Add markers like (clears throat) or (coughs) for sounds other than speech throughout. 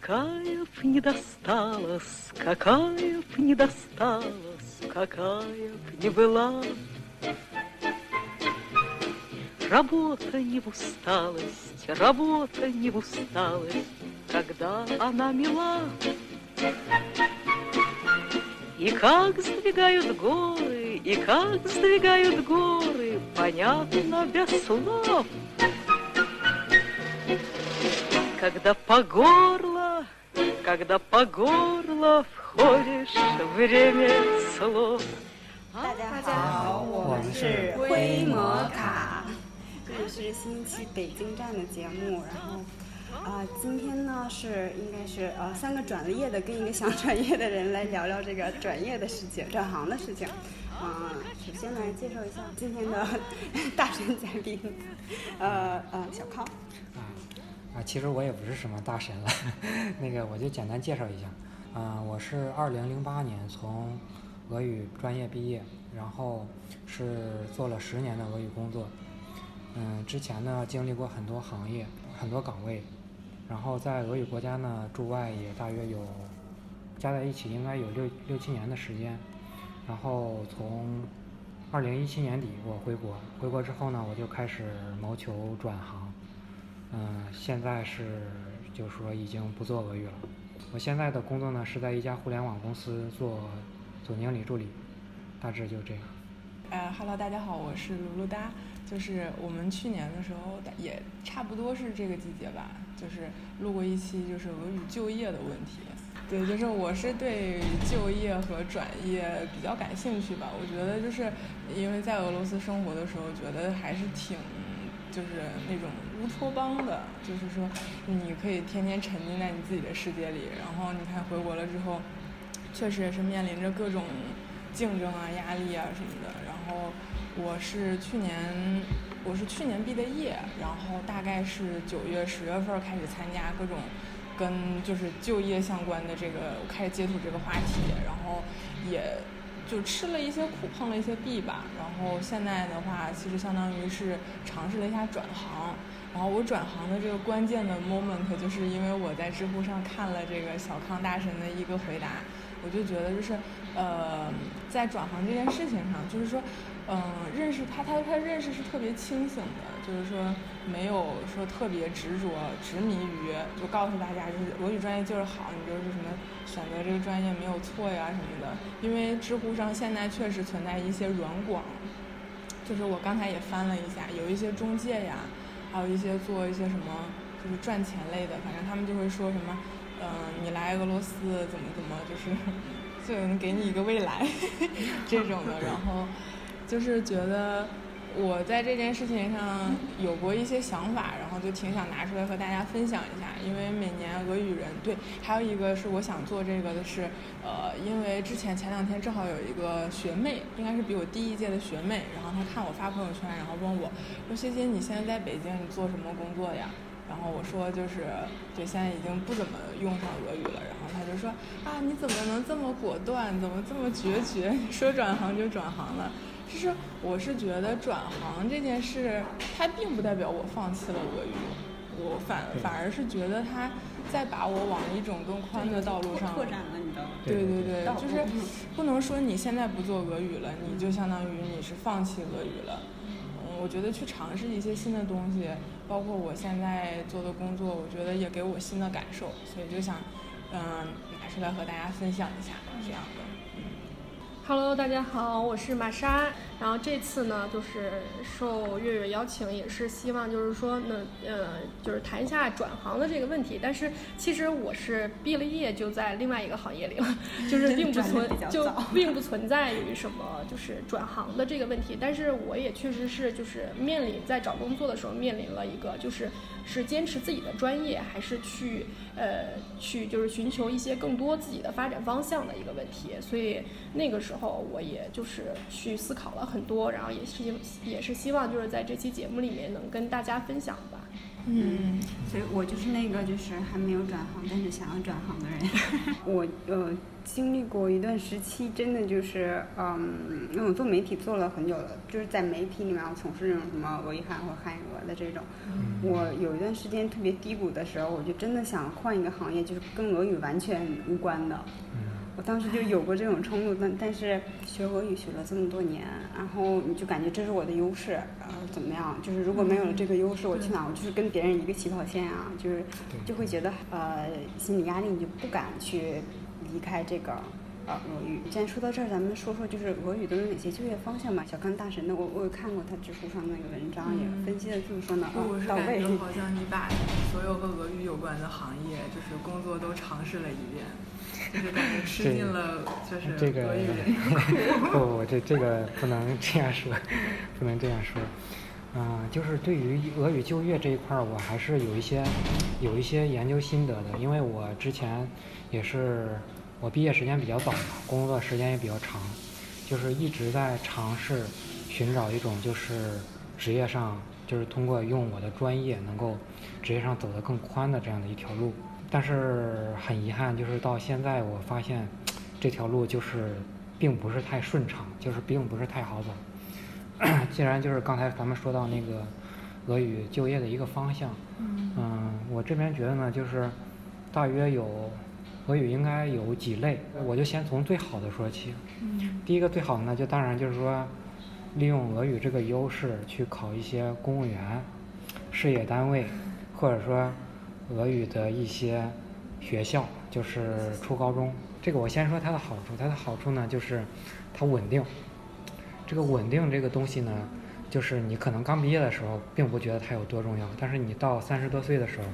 Какая б не досталась, какая б не досталась, какая б не была. Работа не в усталость, работа не в усталость, когда она мила. И как сдвигают горы, и как сдвигают горы, понятно без слов. Когда по горло, когда по горло входишь в время слов. 大家好，我们是灰摩卡，这里是星期北京站的节目。然后啊、今天呢是应该是呃三个转了业的跟一个想转业的人来聊聊这个转业的事情、转行的事情。嗯、首先来介绍一下今天的大神嘉宾，呃呃小康。啊 啊，其实我也不是什么大神了，那个我就简单介绍一下。啊，我是二零零八年从俄语专业毕业，然后是做了十年的俄语工作。嗯，之前呢经历过很多行业、很多岗位，然后在俄语国家呢驻外也大约有加在一起应该有六六七年的时间。然后从二零一七年底我回国，回国之后呢我就开始谋求转行。嗯，现在是就是说已经不做俄语了。我现在的工作呢是在一家互联网公司做总经理助理，大致就这样。呃哈喽，大家好，我是卢卢哒。就是我们去年的时候也差不多是这个季节吧，就是录过一期就是俄语就业的问题。对，就是我是对就业和转业比较感兴趣吧。我觉得就是因为在俄罗斯生活的时候，觉得还是挺就是那种乌托邦的，就是说你可以天天沉浸在你自己的世界里，然后你看回国了之后，确实也是面临着各种竞争啊、压力啊什么的。然后我是去年我是去年毕的业，然后大概是九月、十月份开始参加各种跟就是就业相关的这个，我开始接触这个话题，然后也就吃了一些苦，碰了一些壁吧。然后现在的话，其实相当于是尝试了一下转行。然后我转行的这个关键的 moment，就是因为我在知乎上看了这个小康大神的一个回答，我就觉得就是呃，在转行这件事情上，就是说，嗯、认识他，他他认识是特别清醒的，就是说没有说特别执着、执迷于，就告诉大家就是俄语专业就是好，你就是什么选择这个专业没有错呀什么的。因为知乎上现在确实存在一些软广，就是我刚才也翻了一下，有一些中介呀。还有一些做一些什么就是赚钱类的，反正他们就会说什么，嗯、你来俄罗斯怎么怎么，就是 (laughs) 就能给你一个未来 (laughs) 这种的。然后就是觉得我在这件事情上有过一些想法，然后就挺想拿出来和大家分享一下。因为每年俄语人对，还有一个是我想做这个的是，呃，因为之前前两天正好有一个学妹，应该是比我低一届的学妹，然后她看我发朋友圈，然后问我说：“欣欣，你现在在北京，你做什么工作呀？”然后我说就是，对，现在已经不怎么用上俄语了。然后她就说：“啊，你怎么能这么果断？怎么这么决绝？(laughs) 说转行就转行了？”就是我是觉得转行这件事，它并不代表我放弃了俄语，我反反而是觉得它在把我往一种更宽的道路上拓展了你的对对对就是不能说你现在不做俄语了，你就相当于你是放弃俄语了。嗯，我觉得去尝试一些新的东西，包括我现在做的工作，我觉得也给我新的感受，所以就想，嗯，拿出来和大家分享一下这样的。Hello，大家好，我是玛莎。然后这次呢，就是受月月邀请，也是希望就是说呢，呃，就是谈一下转行的这个问题。但是其实我是毕了业就在另外一个行业里了，(laughs) 就是并不 (laughs) 存就并不存在于什么就是转行的这个问题。但是我也确实是就是面临在找工作的时候面临了一个就是是坚持自己的专业，还是去呃去就是寻求一些更多自己的发展方向的一个问题。所以那个时候我也就是去思考了很多，然后也是也是希望就是在这期节目里面能跟大家分享吧。嗯，所以我就是那个就是还没有转行，但是想要转行的人。(laughs) 我呃经历过一段时期，真的就是嗯，因为我做媒体做了很久了，就是在媒体里面我从事那种什么俄语汉或汉语俄的这种。我有一段时间特别低谷的时候，我就真的想换一个行业，就是跟俄语完全无关的。我当时就有过这种冲动，但但是学俄语学了这么多年，然后你就感觉这是我的优势，呃，怎么样？就是如果没有了这个优势，我去哪？我就是跟别人一个起跑线啊，就是就会觉得呃心理压力，你就不敢去离开这个呃俄语。既然说到这儿，咱们说说就是俄语都有哪些就业方向吧。小康大神的，我我有看过他知乎上那个文章，也分析的这么说呢，我是到位。感觉好像你把所有和俄语有关的行业，就是工作都尝试了一遍。就是感觉吃尽了，就是俄语人不 (laughs) 不，这这个不能这样说，不能这样说。嗯，就是对于俄语就业这一块儿，我还是有一些有一些研究心得的，因为我之前也是我毕业时间比较早嘛，工作时间也比较长，就是一直在尝试寻找一种就是职业上就是通过用我的专业能够职业上走得更宽的这样的一条路。但是很遗憾，就是到现在我发现，这条路就是并不是太顺畅，就是并不是太好走。(coughs) 既然就是刚才咱们说到那个俄语就业的一个方向，嗯，我这边觉得呢，就是大约有俄语应该有几类，我就先从最好的说起。第一个最好的呢，就当然就是说，利用俄语这个优势去考一些公务员、事业单位，或者说。俄语的一些学校，就是初高中。这个我先说它的好处，它的好处呢就是它稳定。这个稳定这个东西呢，就是你可能刚毕业的时候并不觉得它有多重要，但是你到三十多岁的时候，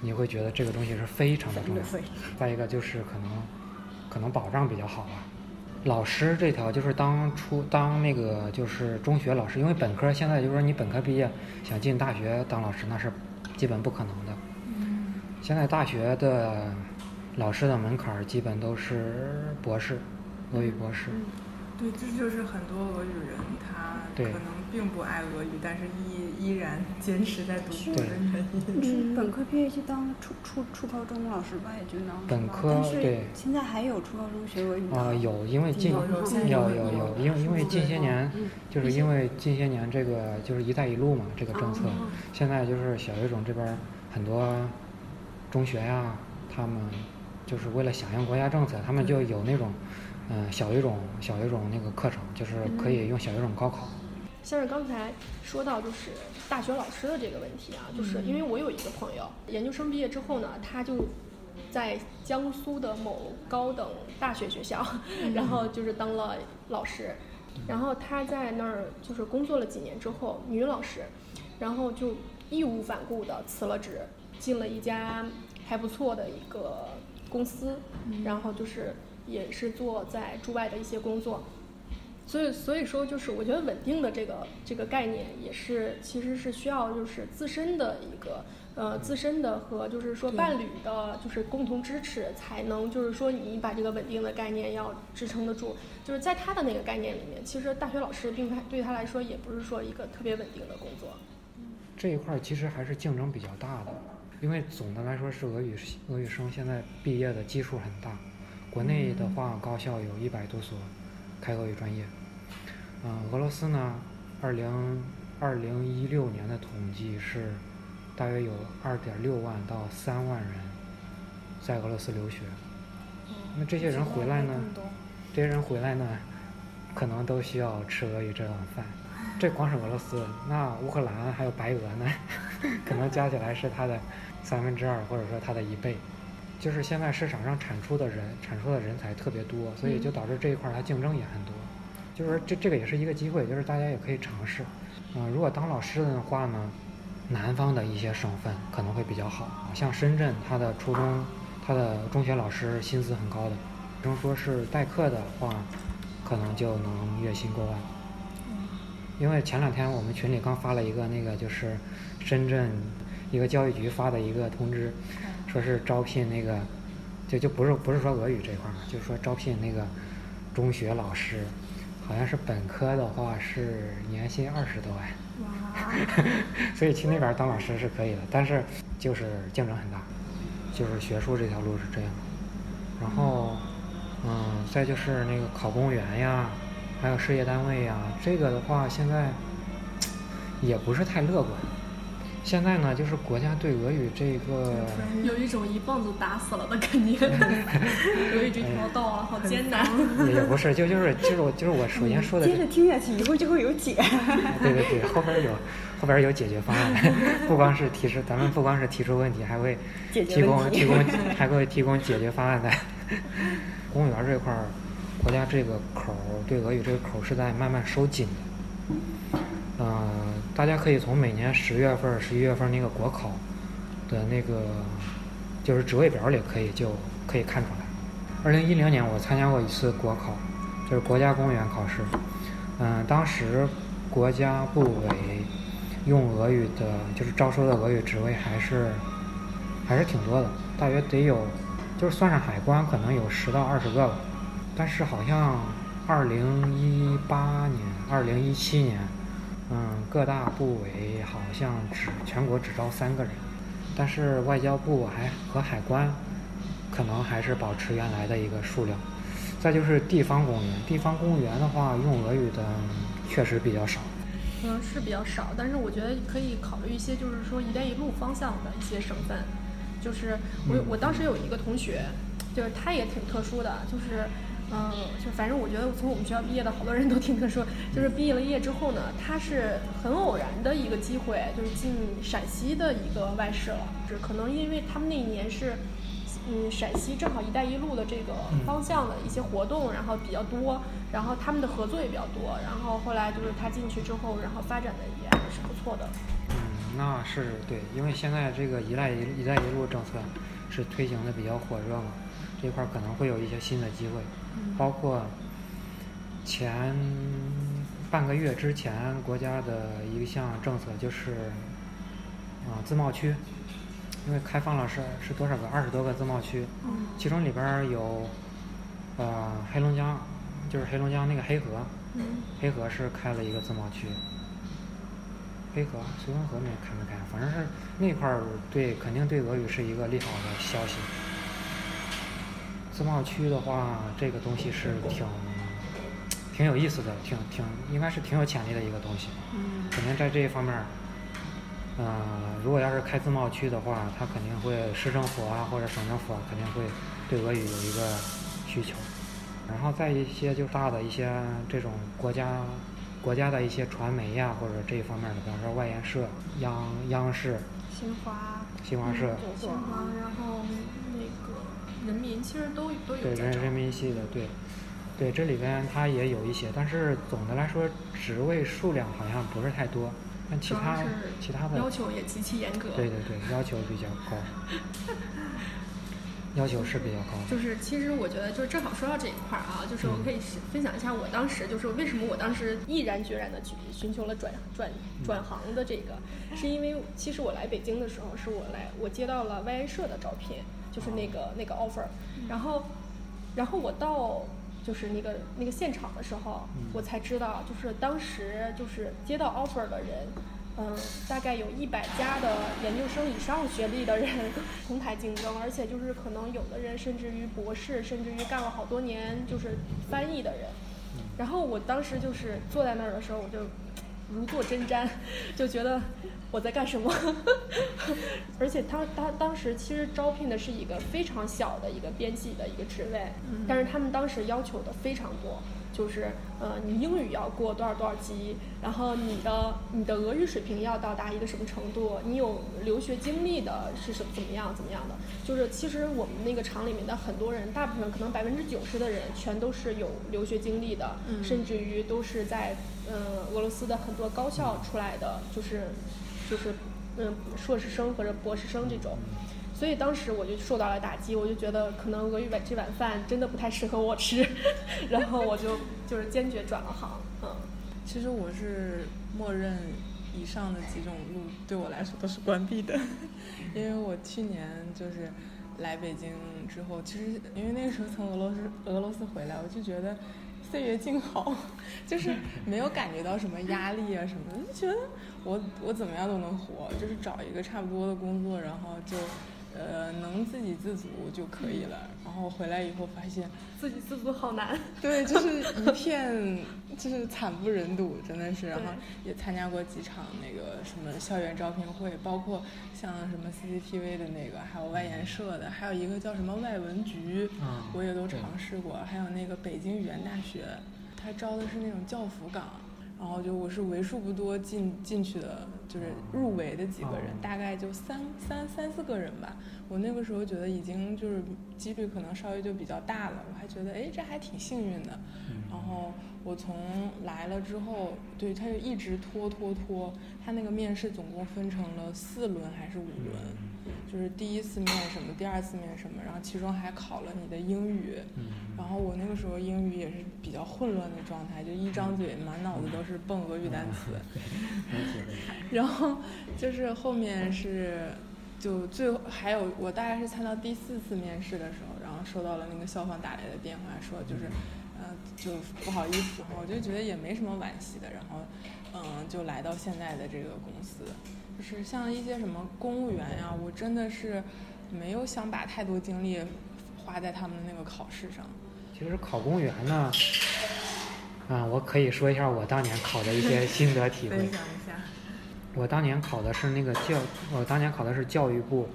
你会觉得这个东西是非常的重要。再一个就是可能可能保障比较好吧。老师这条就是当初当那个就是中学老师，因为本科现在就是说你本科毕业想进大学当老师那是基本不可能的。现在大学的老师的门槛儿基本都是博士，俄语博士。对，这就是很多俄语人他可能并不爱俄语，但是依依然坚持在读书的原因。本科毕业去当初初初高中老师吧，也就当。本科对。现在还有初高中学俄语啊，有，因为近有有有，因为因为近些年，就是因为近些年这个就是“一带一路”嘛，这个政策，现在就是小语种这边很多。中学呀，他们就是为了响应国家政策，他们就有那种，嗯，小语种、小语种那个课程，就是可以用小语种高考。像是刚才说到就是大学老师的这个问题啊，就是因为我有一个朋友，研究生毕业之后呢，他就在江苏的某高等大学学校，然后就是当了老师，然后他在那儿就是工作了几年之后，女老师，然后就义无反顾的辞了职。进了一家还不错的一个公司，然后就是也是做在驻外的一些工作，所以所以说就是我觉得稳定的这个这个概念也是其实是需要就是自身的一个呃自身的和就是说伴侣的就是共同支持，才能就是说你把这个稳定的概念要支撑得住。就是在他的那个概念里面，其实大学老师并不对他来说也不是说一个特别稳定的工作。这一块其实还是竞争比较大的。因为总的来说是俄语俄语生现在毕业的基数很大，国内的话高校有一百多所开俄语专业，嗯，俄罗斯呢，二零二零一六年的统计是大约有二点六万到三万人在俄罗斯留学，那这些人回来呢，这些人回来呢，可能都需要吃俄语这碗饭，这光是俄罗斯，那乌克兰还有白俄呢，(laughs) 可能加起来是他的。三分之二，或者说它的一倍，就是现在市场上产出的人，产出的人才特别多，所以就导致这一块它竞争也很多。就是说，这这个也是一个机会，就是大家也可以尝试。嗯，如果当老师的话呢，南方的一些省份可能会比较好，像深圳，它的初中、它的中学老师薪资很高的，比如说是代课的话，可能就能月薪过万。因为前两天我们群里刚发了一个那个，就是深圳。一个教育局发的一个通知，说是招聘那个，就就不是不是说俄语这块儿就是说招聘那个中学老师，好像是本科的话是年薪二十多万。哇！(laughs) 所以去那边当老师是可以的，但是就是竞争很大，就是学术这条路是这样。然后，嗯，再就是那个考公务员呀，还有事业单位呀，这个的话现在也不是太乐观。现在呢，就是国家对俄语这个 (laughs) 有一种一棒子打死了的感觉，俄语这条道啊，好艰难。也也不是，就就是就是我就是我首先说的。接着听下去，以后就会有解。(laughs) 对对对，后边有后边有解决方案，(laughs) 不光是提出咱们不光是提出问题，还会提供提供还会提供解决方案的。公务员这块儿，国家这个口对俄语这个口是在慢慢收紧的。嗯。大家可以从每年十月份、十一月份那个国考的那个就是职位表里可以就可以看出来。二零一零年我参加过一次国考，就是国家公务员考试。嗯，当时国家部委用俄语的，就是招收的俄语职位还是还是挺多的，大约得有，就是算上海关可能有十到二十个吧。但是好像二零一八年、二零一七年。嗯，各大部委好像只全国只招三个人，但是外交部还和海关可能还是保持原来的一个数量。再就是地方公务员，地方公务员的话用俄语的确实比较少。嗯，是比较少，但是我觉得可以考虑一些，就是说“一带一路”方向的一些省份。就是我我当时有一个同学，就是他也挺特殊的，就是。嗯，就反正我觉得从我们学校毕业的好多人都听他说，就是毕业了业之后呢，他是很偶然的一个机会，就是进陕西的一个外事了。就是可能因为他们那一年是，嗯，陕西正好“一带一路”的这个方向的一些活动，然后比较多，然后他们的合作也比较多。然后后来就是他进去之后，然后发展的也还是不错的。嗯，那是对，因为现在这个“一带一一带一路”政策是推行的比较火热嘛，这块可能会有一些新的机会。包括前半个月之前，国家的一项政策就是啊自贸区，因为开放了是是多少个二十多个自贸区，其中里边有呃黑龙江，就是黑龙江那个黑河，黑河是开了一个自贸区，黑河绥芬河没开没开，反正是那块儿对肯定对俄语是一个利好的消息。自贸区的话，这个东西是挺挺有意思的，挺挺应该是挺有潜力的一个东西。嗯。肯定在这一方面，嗯，如果要是开自贸区的话，它肯定会市政府啊或者省政府啊肯定会对俄语有一个需求。然后再一些就大的一些这种国家国家的一些传媒呀或者这一方面的，比方说外研社、央央视、新华、新华社、新华，然后。人民其实都都有对人人民系的对，对这里边它也有一些，但是总的来说职位数量好像不是太多，但其他其他的要求也极其严格。对对对，要求比较高，(laughs) 要求是比较高。就是其实我觉得，就是正好说到这一块儿啊，就是我可以分享一下我当时就是为什么我当时毅然决然的去寻求了转转转行的这个，是因为其实我来北京的时候是我来我接到了 YI 社的招聘。就是那个那个 offer，然后，然后我到就是那个那个现场的时候，我才知道，就是当时就是接到 offer 的人，嗯，大概有一百家的研究生以上学历的人同台竞争，而且就是可能有的人甚至于博士，甚至于干了好多年就是翻译的人，然后我当时就是坐在那儿的时候，我就如坐针毡，就觉得。我在干什么？(laughs) 而且他他当时其实招聘的是一个非常小的一个编辑的一个职位，但是他们当时要求的非常多，就是呃你英语要过多少多少级，然后你的你的俄语水平要到达一个什么程度，你有留学经历的是什怎么样怎么样的？就是其实我们那个厂里面的很多人，大部分可能百分之九十的人全都是有留学经历的，甚至于都是在呃俄罗斯的很多高校出来的，就是。就是，嗯，硕士生或者博士生这种，所以当时我就受到了打击，我就觉得可能俄语晚这碗饭真的不太适合我吃，(laughs) 然后我就就是坚决转了行，嗯。其实我是默认以上的几种路对我来说都是关闭的，因为我去年就是来北京之后，其实因为那个时候从俄罗斯俄罗斯回来，我就觉得岁月静好，(laughs) 就是没有感觉到什么压力啊什么的，就觉得。我我怎么样都能活，就是找一个差不多的工作，然后就。呃，能自给自足就可以了。然后回来以后发现，(laughs) 自给自足好难。对，就是一片，就是惨不忍睹，真的是。然后也参加过几场那个什么校园招聘会，包括像什么 CCTV 的那个，还有外研社的，还有一个叫什么外文局，我也都尝试过。还有那个北京语言大学，他招的是那种教辅岗。然后就我是为数不多进进去的，就是入围的几个人，大概就三三三四个人吧。我那个时候觉得已经就是几率可能稍微就比较大了，我还觉得哎这还挺幸运的。然后我从来了之后，对他就一直拖拖拖，他那个面试总共分成了四轮还是五轮？就是第一次面什么，第二次面什么，然后其中还考了你的英语，然后我那个时候英语也是比较混乱的状态，就一张嘴满脑子都是蹦俄语单词，(laughs) (laughs) 然后就是后面是就最后还有我大概是参加第四次面试的时候，然后收到了那个校方打来的电话，说就是呃就不好意思，我就觉得也没什么惋惜的，然后嗯就来到现在的这个公司。就是像一些什么公务员呀，我真的是没有想把太多精力花在他们的那个考试上。其实考公务员呢，啊，我可以说一下我当年考的一些心得体会。我当年考的是那个教，我当年考的是教育部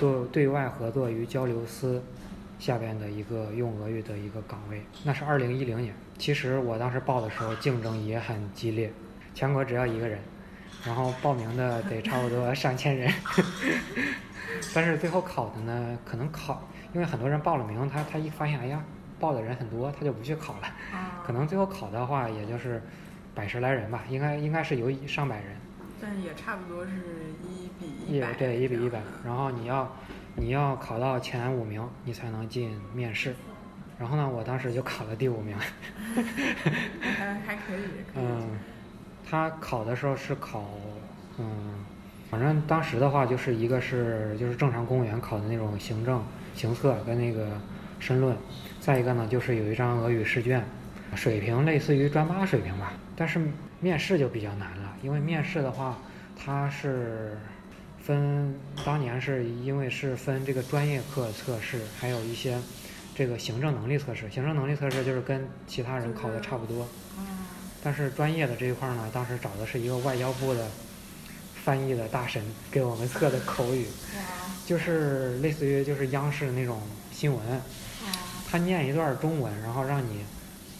对对外合作与交流司下边的一个用俄语的一个岗位，那是二零一零年。其实我当时报的时候竞争也很激烈，全国只要一个人。然后报名的得差不多 (laughs) 上千人，(laughs) 但是最后考的呢，可能考，因为很多人报了名，他他一发现，哎呀，报的人很多，他就不去考了。可能最后考的话，也就是百十来人吧，应该应该是有上百人。但也差不多是一比一百。对，一比一百。然后你要你要考到前五名，你才能进面试。然后呢，我当时就考了第五名。还 (laughs) 还可以。嗯。他考的时候是考，嗯，反正当时的话就是一个是就是正常公务员考的那种行政行测跟那个申论，再一个呢就是有一张俄语试卷，水平类似于专八水平吧。但是面试就比较难了，因为面试的话，它是分当年是因为是分这个专业课测试，还有一些这个行政能力测试。行政能力测试就是跟其他人考的差不多。但是专业的这一块呢，当时找的是一个外交部的翻译的大神给我们测的口语，就是类似于就是央视那种新闻，他念一段中文，然后让你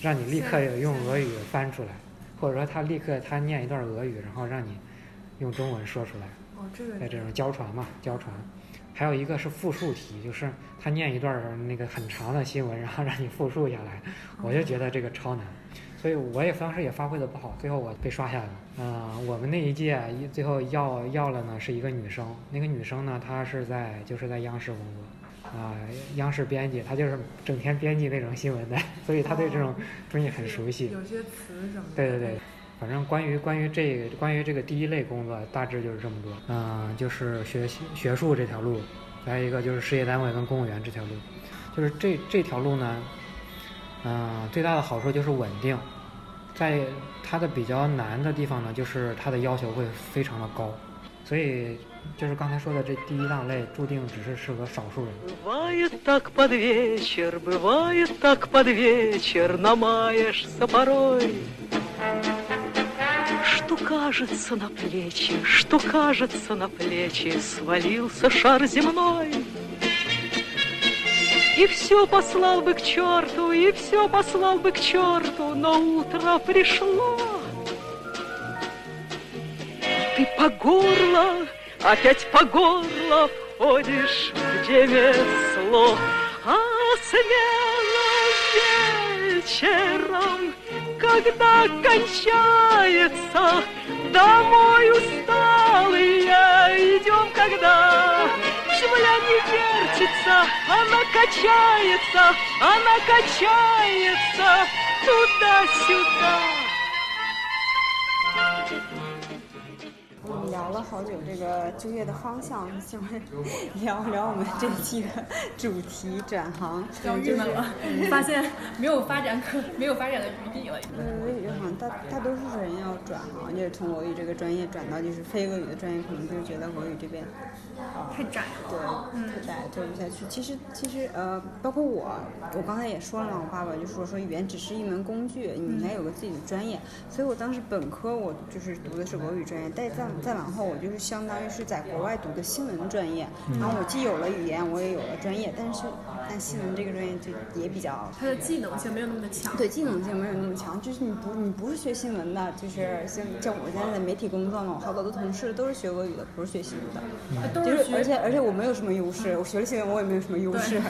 让你立刻用俄语翻出来，或者说他立刻他念一段俄语，然后让你用中文说出来。哦，这个在这种交传嘛，交传。还有一个是复述题，就是他念一段那个很长的新闻，然后让你复述下来。我就觉得这个超难。所以我也当时也发挥的不好，最后我被刷下来了。嗯，我们那一届一最后要要了呢，是一个女生。那个女生呢，她是在就是在央视工作，啊，央视编辑，他就是整天编辑那种新闻的，所以他对这种东西很熟悉。有些词什么？对对对，反正关于关于这关于这个第一类工作，大致就是这么多。嗯，就是学习学术这条路，还有一个就是事业单位跟公务员这条路，就是这这条路呢，嗯，最大的好处就是稳定。在它的比较难的地方呢，就是它的要求会非常的高，所以就是刚才说的这第一档类，注定只是适合少数人。И все послал бы к черту, и все послал бы к черту, но утро пришло. Ты по горло, опять по горло входишь в ремесло, а смело вечером, когда кончается, домой усталые идем, когда земля не вертится, она качается, она качается туда-сюда. 聊了了好久这个就业的方向，想聊聊我们这期的主题转行。要郁闷了，发现没有发展可没有发展的余地了。呃，俄语好像大大多数人要转行，就是从俄语这个专业转到就是非俄语的专业，可能就是觉得俄语这边太窄了。对，太窄，做不下去。其实其实呃，包括我，我刚才也说了嘛，我爸爸就说说语言只是一门工具，你应该有个自己的专业。所以我当时本科我就是读的是俄语专业，但再再往后我就是相当于是在国外读的新闻专业，然后我既有了语言，我也有了专业，但是但新闻这个专业就也比较它的技能性没有那么的强。对，技能性没有那么强，就是你不你不是学新闻的，就是像像我现在在媒体工作嘛，我好多的同事都是学俄语的，不是学新闻的，都就是而且而且我没有什么优势，我学了新闻我也没有什么优势，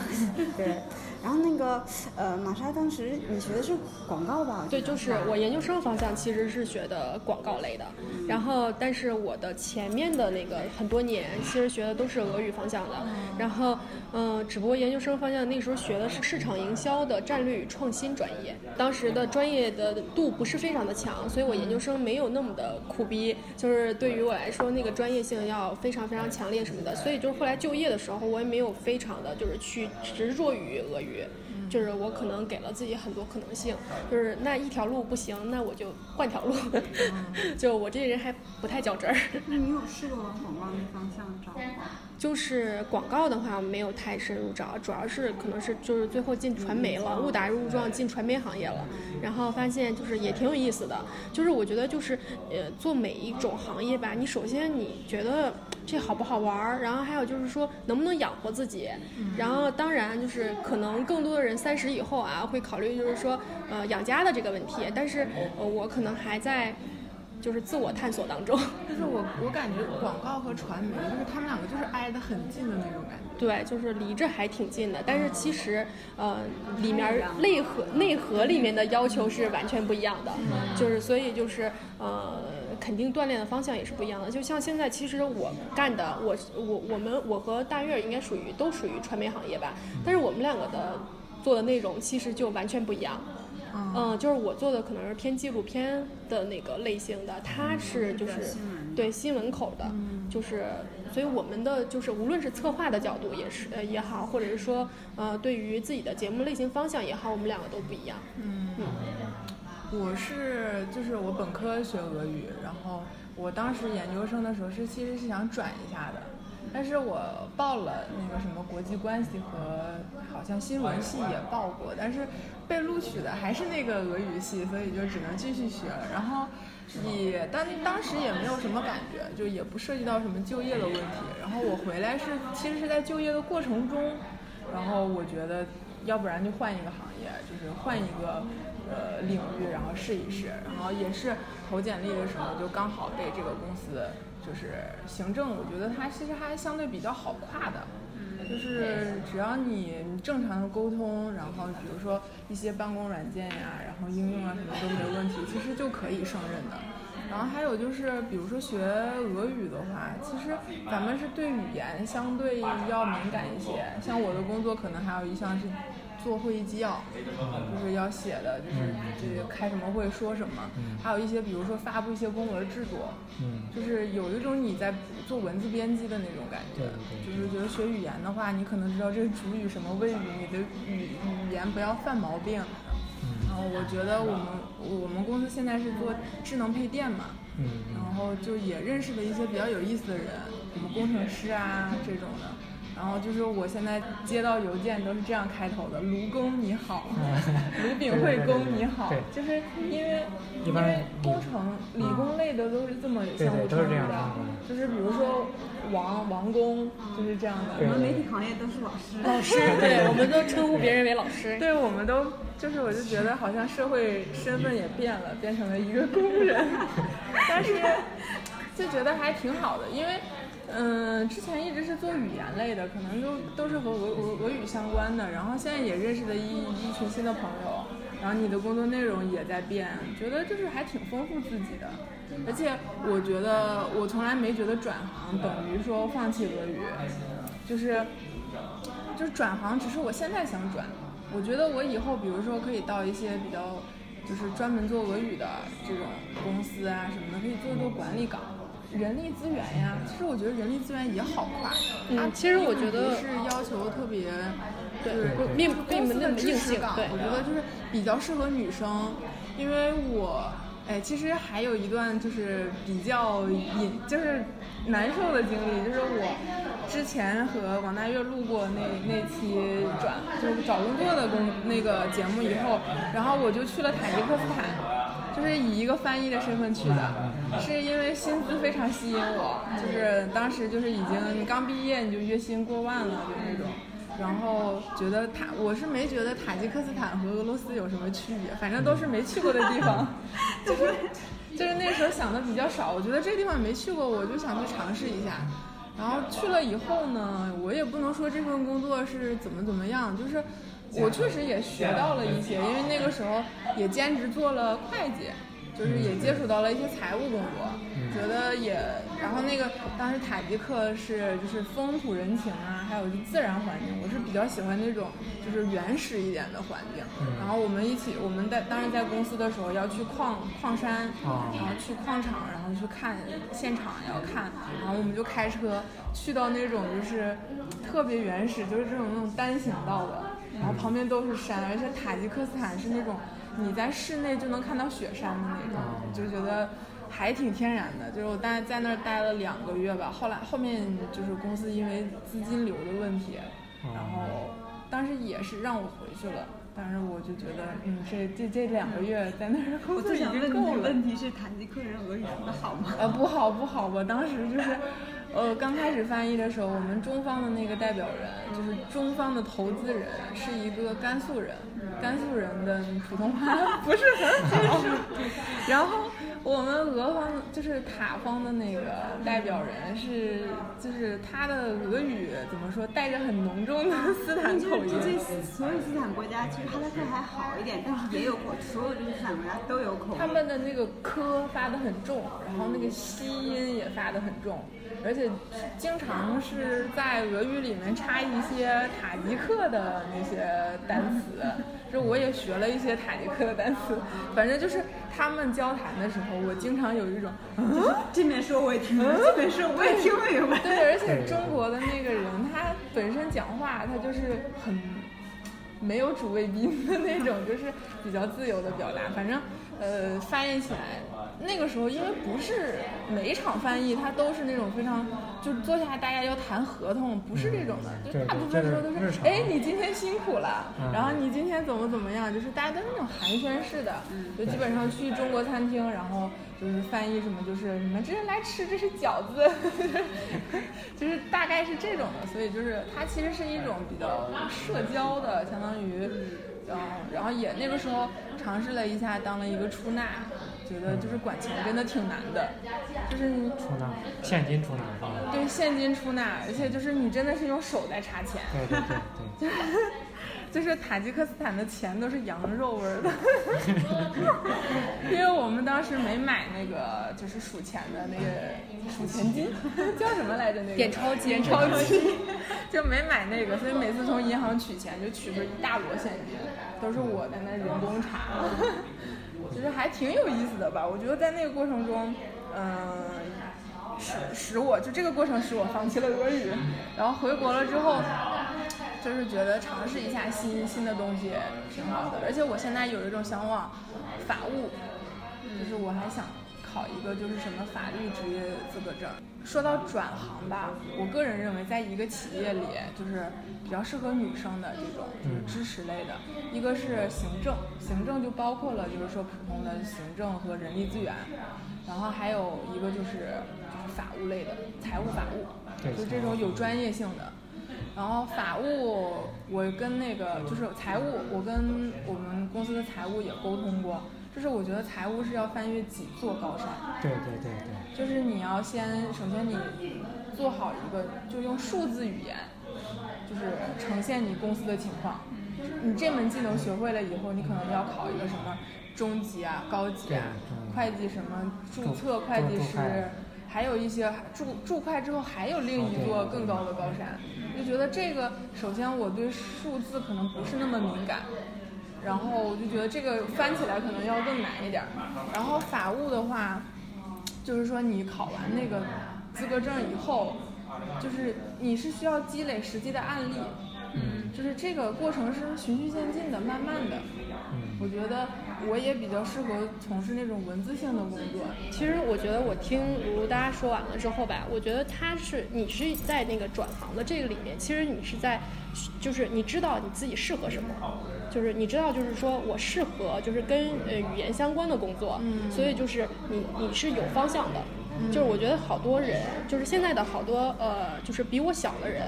对。(laughs) 然后那个呃，玛莎当时你学的是广告吧？对，就是我研究生方向其实是学的广告类的，然后但是我的前面的那个很多年其实学的都是俄语方向的，然后嗯、呃只不过研究生方向那时候学的是市场营销的战略与创新专业，当时的专业的度不是非常的强，所以我研究生没有那么的苦逼，就是对于我来说那个专业性要非常非常强烈什么的，所以就是后来就业的时候我也没有非常的就是去执着于俄语。就是我可能给了自己很多可能性，就是那一条路不行，那我就换条路。(laughs) 就我这人还不太较真儿。那你有试过往广告那方向找吗？就是广告的话，没有太深入找，主要是可能是就是最后进传媒了，误打误撞进传媒行业了，然后发现就是也挺有意思的。就是我觉得就是呃做每一种行业吧，你首先你觉得这好不好玩儿，然后还有就是说能不能养活自己，然后当然就是可能更多的人三十以后啊会考虑就是说呃养家的这个问题，但是呃我可能还在就是自我探索当中。就是我我感觉广告和传媒，就是他们两个就是挨得很近的那种感觉。对，就是离着还挺近的，但是其实，呃，里面内核内核里面的要求是完全不一样的，就是所以就是呃，肯定锻炼的方向也是不一样的。就像现在，其实我干的，我我我们我和大月应该属于都属于传媒行业吧，但是我们两个的做的内容其实就完全不一样。嗯，就是我做的可能是偏纪录片的那个类型的，他是就是对新闻口的，就是所以我们的就是无论是策划的角度也是呃也好，或者是说呃对于自己的节目类型方向也好，我们两个都不一样。嗯，我是就是我本科学俄语，然后我当时研究生的时候是其实是想转一下的，但是我报了那个什么国际关系和好像新闻系也报过，但是被录取的还是那个俄语系，所以就只能继续学了。然后也当当时也没有什么感觉，就也不涉及到什么就业的问题。然后我回来是其实是在就业的过程中，然后我觉得要不然就换一个行业，就是换一个呃领域，然后试一试。然后也是投简历的时候就刚好被这个公司就是行政，我觉得它其实还相对比较好跨的。就是只要你你正常的沟通，然后比如说一些办公软件呀，然后应用啊什么都没问题，其实就可以胜任的。然后还有就是，比如说学俄语的话，其实咱们是对语言相对要敏感一些。像我的工作可能还有一项是做会议纪要，就是要写的，就是这个开什么会说什么，还有一些比如说发布一些公文制作，就是有一种你在做文字编辑的那种感觉。就是觉得学语言的话，你可能知道这个主语什么谓语，你的语语言不要犯毛病。然后我觉得我们我们公司现在是做智能配电嘛，然后就也认识了一些比较有意思的人，什么工程师啊这种的。然后就是我现在接到邮件都是这样开头的：卢工你好，卢炳慧工你好。就是因为因为工程理工类的都是这么相互称呼的，就是比如说王王工就是这样的。我们媒体行业都是老师。老 (laughs) 师，对，我们都称呼别人为老师。对，我们都就是我就觉得好像社会身份也变了，变成了一个工人，(laughs) 但是就觉得还挺好的，因为。嗯，之前一直是做语言类的，可能都都是和俄俄俄语相关的，然后现在也认识了一一群新的朋友，然后你的工作内容也在变，觉得就是还挺丰富自己的，而且我觉得我从来没觉得转行等于说放弃俄语，就是就是转行只是我现在想转，我觉得我以后比如说可以到一些比较就是专门做俄语的这种公司啊什么的，可以做做管理岗。人力资源呀，其实我觉得人力资源也好跨。嗯，其实我觉得是要求特别，对，并并不那么硬性。对，我觉得就是比较适合女生，因为我。哎，其实还有一段就是比较隐，就是难受的经历，就是我之前和王大悦录过那那期转，就是找工作的工那个节目以后，然后我就去了塔吉克斯坦，就是以一个翻译的身份去的，是因为薪资非常吸引我，就是当时就是已经刚毕业你就月薪过万了，就那种。然后觉得塔，我是没觉得塔吉克斯坦和俄罗斯有什么区别，反正都是没去过的地方，(laughs) 就是就是那时候想的比较少，我觉得这地方没去过，我就想去尝试一下。然后去了以后呢，我也不能说这份工作是怎么怎么样，就是我确实也学到了一些，因为那个时候也兼职做了会计。就是也接触到了一些财务工作，觉得也，然后那个当时塔吉克是就是风土人情啊，还有就自然环境，我是比较喜欢那种就是原始一点的环境。然后我们一起，我们在当时在公司的时候要去矿矿山，然后去矿场，然后去看现场要看，然后我们就开车去到那种就是特别原始，就是这种那种单行道的，然后旁边都是山，而且塔吉克斯坦是那种。你在室内就能看到雪山的那种，就觉得还挺天然的。就是我大概在那儿待了两个月吧，后来后面就是公司因为资金流的问题，然后当时也是让我回去了。但是我就觉得，嗯，这这这两个月在那儿工作已经够了。问题是塔吉克人俄语说的好吗？呃，不好不好我当时就是。呃，刚开始翻译的时候，我们中方的那个代表人就是中方的投资人，是一个甘肃人，甘肃人的普通话 (laughs) 不是很好。(laughs) 然后我们俄方就是塔方的那个代表人是，就是他的俄语怎么说，带着很浓重的斯坦口音。这所有斯坦国家其实哈萨克还好一点，但是也有口，所有这些斯坦国家都有口音。他们的那个科发的很重，然后那个西音也发的很重。而且经常是在俄语里面插一些塔吉克的那些单词，就我也学了一些塔吉克的单词。反正就是他们交谈的时候，我经常有一种，嗯这边说我也听，这边说我也听明白。对，而且中国的那个人，他本身讲话他就是很没有主谓宾的那种，就是比较自由的表达。反正呃，翻译起来。那个时候，因为不是每场翻译，它都是那种非常，就是坐下来大家要谈合同，不是这种的，就大部分时候都是，哎，你今天辛苦了，然后你今天怎么怎么样，就是大家都是那种寒暄式的，就基本上去中国餐厅，然后就是翻译什么，就是你们这是来吃，这是饺子，(laughs) 就是大概是这种的，所以就是它其实是一种比较社交的，相当于，然后然后也那个时候尝试了一下，当了一个出纳。觉得就是管钱真的挺难的，就是你出纳现金出纳是吧？对，现金出纳，而且就是你真的是用手在查钱。对对对对。(laughs) 就是塔吉克斯坦的钱都是羊肉味儿的，(laughs) 因为我们当时没买那个就是数钱的那个数钱机，(laughs) 叫什么来着？那个点钞机。点钞机，就没买那个，所以每次从银行取钱就取出一大摞现金，都是我在那人工查。其实还挺有意思的吧？我觉得在那个过程中，嗯，使使我就这个过程使我放弃了俄语，然后回国了之后，就是觉得尝试一下新新的东西挺好的。而且我现在有一种向往，法务，就是我还想。考一个就是什么法律职业资格证。说到转行吧，我个人认为，在一个企业里，就是比较适合女生的这种就是知识类的，一个是行政，行政就包括了就是说普通的行政和人力资源，然后还有一个就是就是法务类的，财务法务，就这种有专业性的。然后法务，我跟那个就是财务，我跟我们公司的财务也沟通过。就是我觉得财务是要翻越几座高山。对对对对。就是你要先，首先你做好一个，就用数字语言，就是呈现你公司的情况。你这门技能学会了以后，你可能要考一个什么中级啊、高级啊，会计什么注册会计师，还有一些注注会之后还有另一座更高的高山。就觉得这个，首先我对数字可能不是那么敏感。然后我就觉得这个翻起来可能要更难一点儿。然后法务的话，就是说你考完那个资格证以后，就是你是需要积累实际的案例，嗯，就是这个过程是循序渐进的，慢慢的。嗯，我觉得我也比较适合从事那种文字性的工作。其实我觉得我听如大家说完了之后吧，我觉得他是你是在那个转行的这个里面，其实你是在，就是你知道你自己适合什么，就是你知道就是说我适合就是跟呃语言相关的工作，嗯所以就是你你是有方向的。就是我觉得好多人，就是现在的好多呃，就是比我小的人，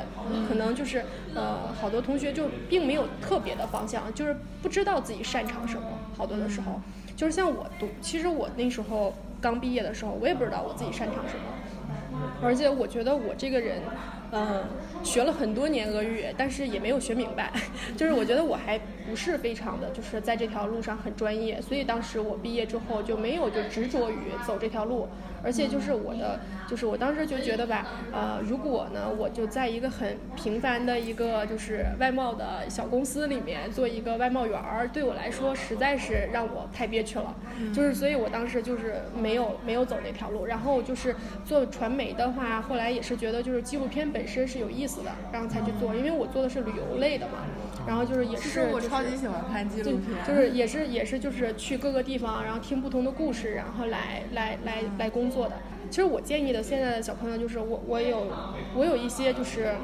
可能就是呃，好多同学就并没有特别的方向，就是不知道自己擅长什么。好多的时候，就是像我读，其实我那时候刚毕业的时候，我也不知道我自己擅长什么，而且我觉得我这个人，嗯、学了很多年俄语，但是也没有学明白，(laughs) 就是我觉得我还不是非常的，就是在这条路上很专业，所以当时我毕业之后就没有就执着于走这条路，而且就是我的，就是我当时就觉得吧，呃，如果呢，我就在一个很平凡的一个就是外贸的小公司里面做一个外贸员儿，对我来说实在是让我太憋屈了，就是所以我当时就是没有没有走那条路，然后就是做传媒的话，后来也是觉得就是纪录片本身是有意思的，然后才去做，因为我做的是旅游类的嘛，然后就是也是就是实我超级喜欢看纪录片，就是也是也是就是去各个地方，然后听不同的故事，然后来来来来工作的。其实我建议的现在的小朋友就是我我有我有一些就是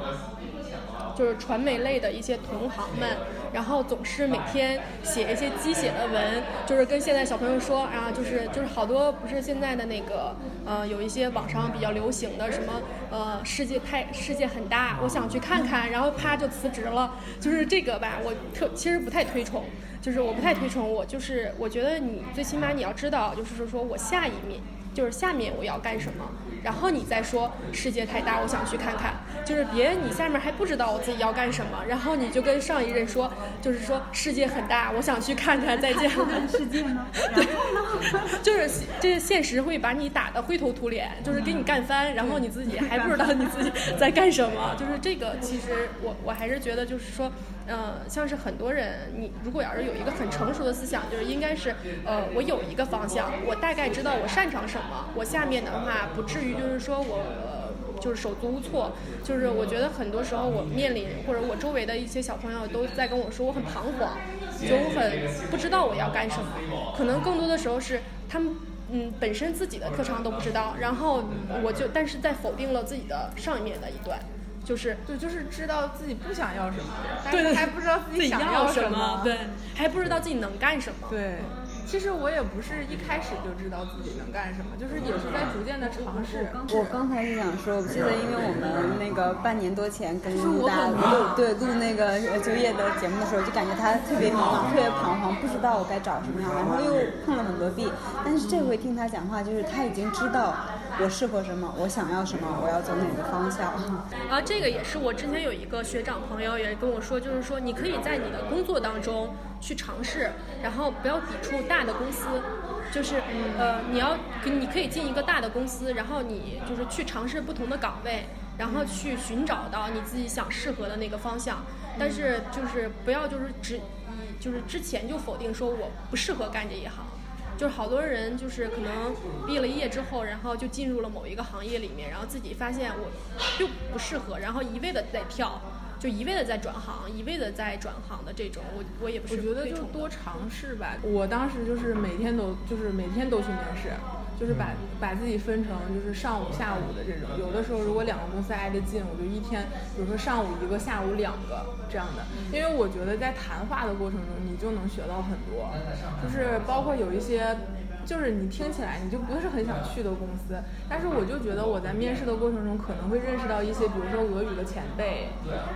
就是传媒类的一些同行们，然后总是每天写一些鸡血的文，就是跟现在小朋友说啊，就是就是好多不是现在的那个呃有一些网上比较流行的什么呃世界太世界很大，我想去看看，然后啪就辞职了，就是这个吧，我特其实不太推崇。就是我不太推崇，我就是我觉得你最起码你要知道，就是说我下一面就是下面我要干什么，然后你再说世界太大，我想去看看，就是别你下面还不知道我自己要干什么，然后你就跟上一任说，就是说世界很大，我想去看看，再见。世界 (laughs) 呢？对？(laughs) 就是这现实会把你打得灰头土脸，就是给你干翻，然后你自己还不知道你自己在干什么。就是这个，其实我我还是觉得，就是说，呃，像是很多人，你如果要是有一个很成熟的思想，就是应该是，呃，我有一个方向，我大概知道我擅长什么，我下面的话不至于就是说我。呃就是手足无措，就是我觉得很多时候我面临或者我周围的一些小朋友都在跟我说我很彷徨，就我很不知道我要干什么，可能更多的时候是他们嗯本身自己的特长都不知道，然后我就但是在否定了自己的上一面的一段，就是对，就是知道自己不想要什么，但对是还不知道自自己想要什么，对，还不知道自己能干什么。对，其实我也不是一开始就知道自己能干什么，就是也是在逐渐的尝试。我刚才是想说，我记得因为我们那个半年多前跟陆大录对录那个呃就业的节目的时候，就感觉他特别迷茫，特别彷徨，不知道我该找什么样的，然后又碰了很多壁。但是这回听他讲话，就是他已经知道我适合什么，我想要什么，我要走哪个方向。啊，这个也是我之前有一个学长朋友也跟我说，就是说你可以在你的工作当中去尝试，然后不要抵触大的公司，就是呃你要你可以进一个大的公司，然后你就是去尝试不同的岗位，然后去寻找到你自己想适合的那个方向，但是就是不要就是只以就是之前就否定说我不适合干这一行。就是好多人就是可能毕了业之后，然后就进入了某一个行业里面，然后自己发现我就不适合，然后一味的在跳，就一味的在转行，一味的在转行的这种，我我也不是我觉得就多尝试吧。我当时就是每天都就是每天都去面试，就是把把自己分成就是上午下午的这种。有的时候如果两个公司挨得近，我就一天，比如说上午一个，下午两个这样的。因为我觉得在谈话的过程中，你就能学到很多，就是包括有一些。就是你听起来你就不是很想去的公司，但是我就觉得我在面试的过程中可能会认识到一些，比如说俄语的前辈，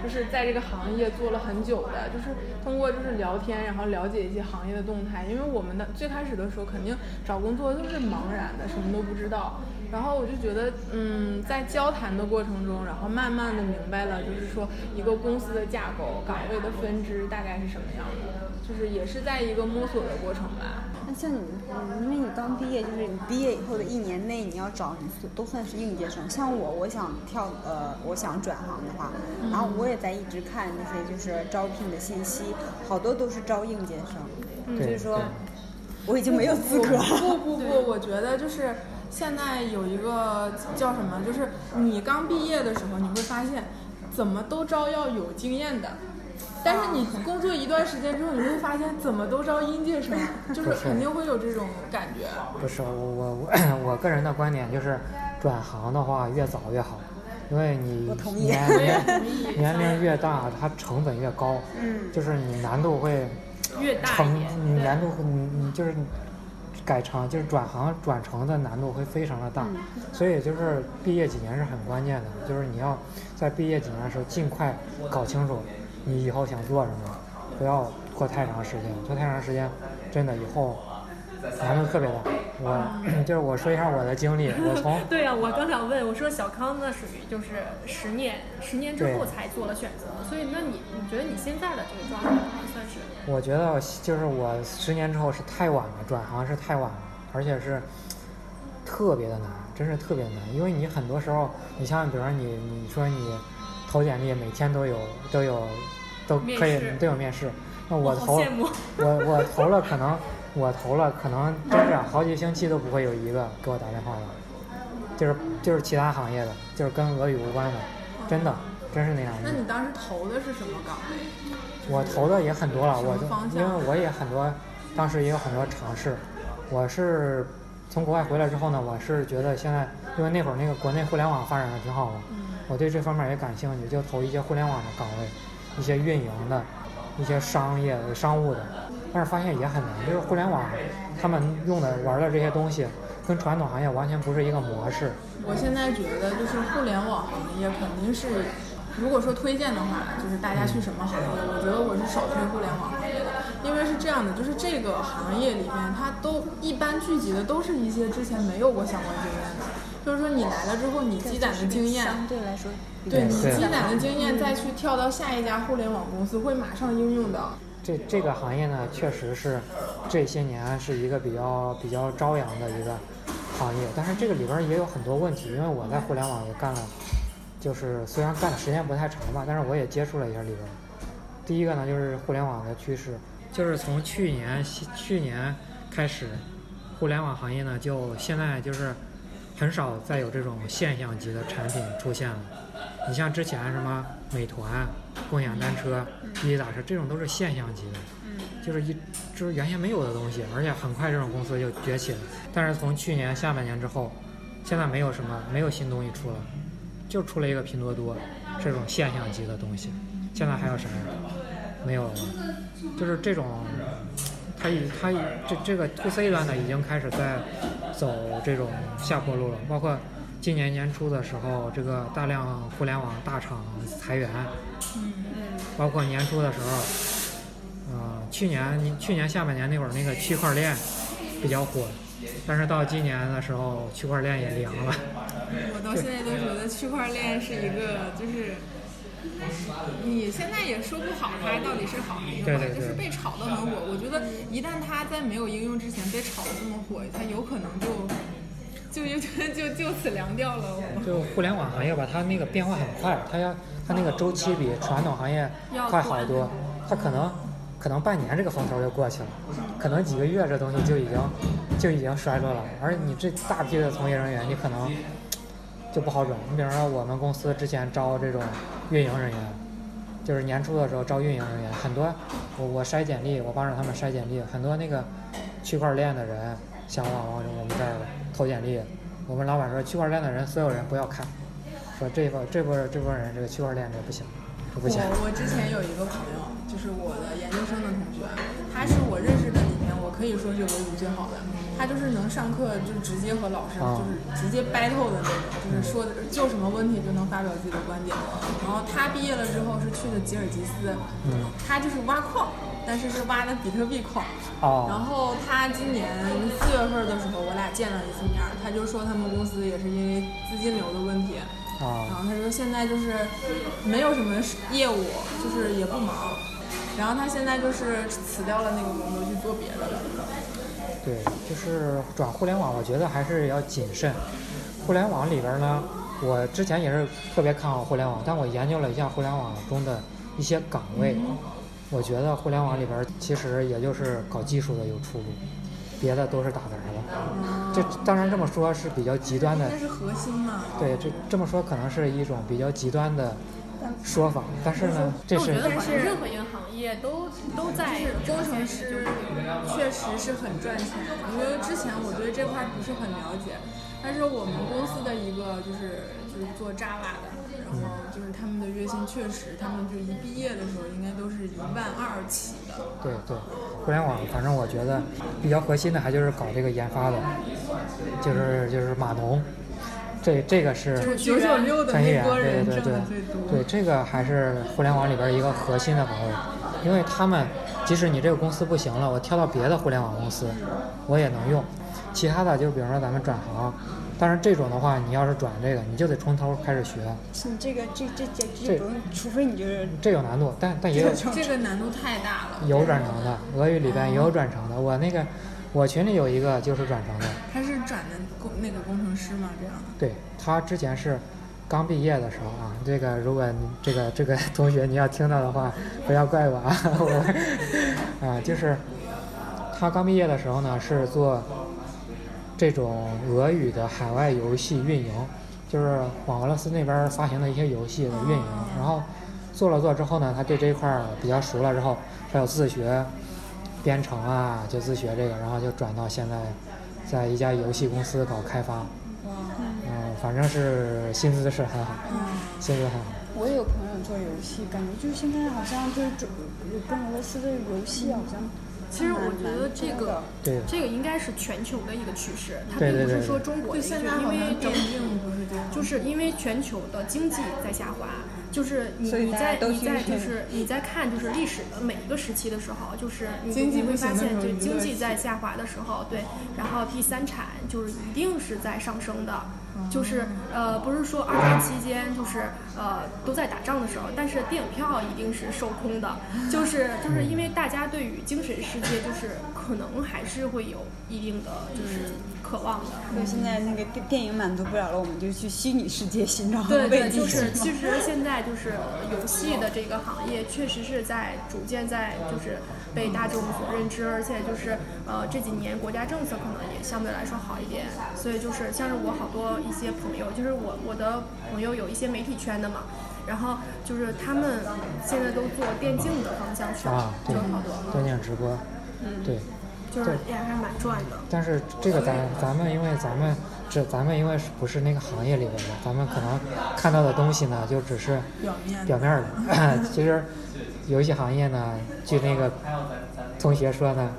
就是在这个行业做了很久的，就是通过就是聊天，然后了解一些行业的动态。因为我们的最开始的时候肯定找工作都是茫然的，什么都不知道。然后我就觉得，嗯，在交谈的过程中，然后慢慢的明白了，就是说一个公司的架构、岗位的分支大概是什么样的，就是也是在一个摸索的过程吧。那像你，嗯，因为你刚毕业，就是你毕业以后的一年内，你要找你都算是应届生。像我，我想跳，呃，我想转行的话，然后我也在一直看那些就是招聘的信息，好多都是招应届生，就对是说我已经没有资格了。不 (laughs) 不不，我觉得就是现在有一个叫什么，就是你刚毕业的时候，你会发现怎么都招要有经验的。但是你工作一段时间之后，你会发现怎么都招应届生，就是肯定会有这种感觉。不是我我我 (coughs) 我个人的观点就是，转行的话越早越好，因为你年年年龄越大，它成本越高，嗯，就是你难度会越大，成你难度你你就是改成就是转行转成的难度会非常的大，所以就是毕业几年是很关键的，就是你要在毕业几年的时候尽快搞清楚。你以后想做什么？不要拖太长时间，拖太长时间，真的以后难度特别大。我 (clears throat) 就是我说一下我的经历，我从 (laughs) 对呀，我刚想问，我说小康那属于就是十年，十年之后才做了选择，所以那你你觉得你现在的这个状态算是？我觉得就是我十年之后是太晚了，转行是太晚了，而且是特别的难，真是特别难，因为你很多时候，你像比如说你你说你投简历，每天都有都有。都可以都有面试，那我投我我投了可能我投了可能真是好几星期都不会有一个给我打电话的，就是就是其他行业的，就是跟俄语无关的，真的真是那样。那你当时投的是什么岗位？我投的也很多了，我因为我也很多，当时也有很多尝试。我是从国外回来之后呢，我是觉得现在因为那会儿那个国内互联网发展的挺好嘛，我对这方面也感兴趣，就投一些互联网的岗位。一些运营的，一些商业的商务的，但是发现也很难。就是互联网，他们用的玩的这些东西，跟传统行业完全不是一个模式。我现在觉得，就是互联网行业肯定是，如果说推荐的话，就是大家去什么行业，我觉得我是首推互联网行业的，因为是这样的，就是这个行业里面，它都一般聚集的都是一些之前没有过相关经验的。就是说，你来了之后，你积攒的经验，相对来说，对你积攒的经验，再去跳到下一家互联网公司，会马上应用的。这这个行业呢，确实是这些年是一个比较比较朝阳的一个行业，但是这个里边也有很多问题。因为我在互联网也干了，就是虽然干的时间不太长吧，但是我也接触了一下里边。第一个呢，就是互联网的趋势，就是从去年去年开始，互联网行业呢，就现在就是。很少再有这种现象级的产品出现了。你像之前什么美团、共享单车、滴滴打车，这种都是现象级的，就是一就是原先没有的东西，而且很快这种公司就崛起了。但是从去年下半年之后，现在没有什么没有新东西出了，就出了一个拼多多这种现象级的东西。现在还有啥呀？没有了，就是这种。它已它这这个 to C 端的已经开始在走这种下坡路了，包括今年年初的时候，这个大量互联网大厂裁员，嗯包括年初的时候，呃，去年去年下半年那会儿那个区块链比较火，但是到今年的时候，区块链也凉了。我到现在都觉得区块链是一个就是。你现在也说不好它到底是好还是坏，就是被炒得很火。我觉得一旦它在没有应用之前被炒得这么火，它有可能就就就就就此凉掉了。就互联网行业吧，它那个变化很快，它要它那个周期比传统行业快好多。它可能可能半年这个风头就过去了，可能几个月这东西就已经就已经衰落了。而你这大批的从业人员，你可能。就不好转。你比方说，我们公司之前招这种运营人员，就是年初的时候招运营人员，很多我我筛简历，我帮着他们筛简历，很多那个区块链的人想往我们这儿投简历，我们老板说区块链的人所有人不要看，说这波这波这波人这个区块链这不行，不行。我我之前有一个朋友，就是我的研究生的同学，他是我认识的里面，我可以说是俄语最好的。他就是能上课就直接和老师就是直接 battle 的那种，就是说就什么问题就能发表自己的观点。然后他毕业了之后是去的吉尔吉斯，他就是挖矿，但是是挖的比特币矿。然后他今年四月份的时候，我俩见了一次面，他就说他们公司也是因为资金流的问题，然后他说现在就是没有什么业务，就是也不忙。然后他现在就是辞掉了那个工作去做别的了。对，就是转互联网，我觉得还是要谨慎。互联网里边呢，我之前也是特别看好互联网，但我研究了一下互联网中的一些岗位，我觉得互联网里边其实也就是搞技术的有出路。别的都是打字儿的。这当然这么说是比较极端的那，是核心嘛。对，这这么说可能是一种比较极端的说法，但是呢，这是我觉得好像任何银行业都都在工程师确实是很赚钱的，因为之前我对这块儿不是很了解，但是我们公司的一个就是就是做 Java 的，然后就是他们的月薪确实，他们就一毕业的时候应该都是一万二起的。对对，互联网反正我觉得比较核心的还就是搞这个研发的，就是就是码农，这这个是就是九九六的员，对波人挣对对的最多。对，这个还是互联网里边一个核心的岗位，因为他们即使你这个公司不行了，我跳到别的互联网公司，我也能用。其他的就比如说咱们转行，但是这种的话，你要是转这个，你就得从头开始学，你这个这这这这这不用，除非你就是这有难度，但但也有这个难度太大了。有转成的，俄语里边也有转成的。我那个我群里有一个就是转成的，他是转的工那个工程师嘛，这样的。对他之前是刚毕业的时候啊，这个如果你这个这个同学你要听到的话，不要怪我啊，我啊就是他刚毕业的时候呢是做这种俄语的海外游戏运营，就是往俄罗斯那边发行的一些游戏的运营，然后做了做之后呢，他对这一块比较熟了之后，他有自学编程啊，就自学这个，然后就转到现在在一家游戏公司搞开发。嗯，反正是薪资是很好，薪资很好。我也有朋友做游戏，感觉就是现在好像就是中跟俄罗斯的游戏好像其实我觉得这个对这个应该是全球的一个趋势，它并不是说中国的因为像整电并不是这样。就是因为全球的经济在下滑，就是你你在你在就是你在看就是历史的每一个时期的时候，就是你经济你会发现，就经济在下滑的时候，对，然后第三产就是一定是在上升的。就是呃，不是说二战期间就是呃都在打仗的时候，但是电影票一定是售空的，就是就是因为大家对于精神世界就是可能还是会有一定的就是渴望的。所以现在那个电电影满足不了了，我们就去虚拟世界寻找对就是其实现在就是游戏的这个行业，确实是在逐渐在就是被大众所认知，而且就是呃这几年国家政策可能也相对来说好一点，所以就是像是我好多一些朋友，就是我我的朋友有一些媒体圈的嘛。然后就是他们现在都做电竞的方向去了，啊，对就是好多，，电竞直播，嗯对。就是也还蛮赚的。但是这个咱咱们因为咱们这咱们因为是不是那个行业里边的，咱们可能看到的东西呢，就只是表面表面儿的。(laughs) 其实游戏行业呢，据那个同学说呢，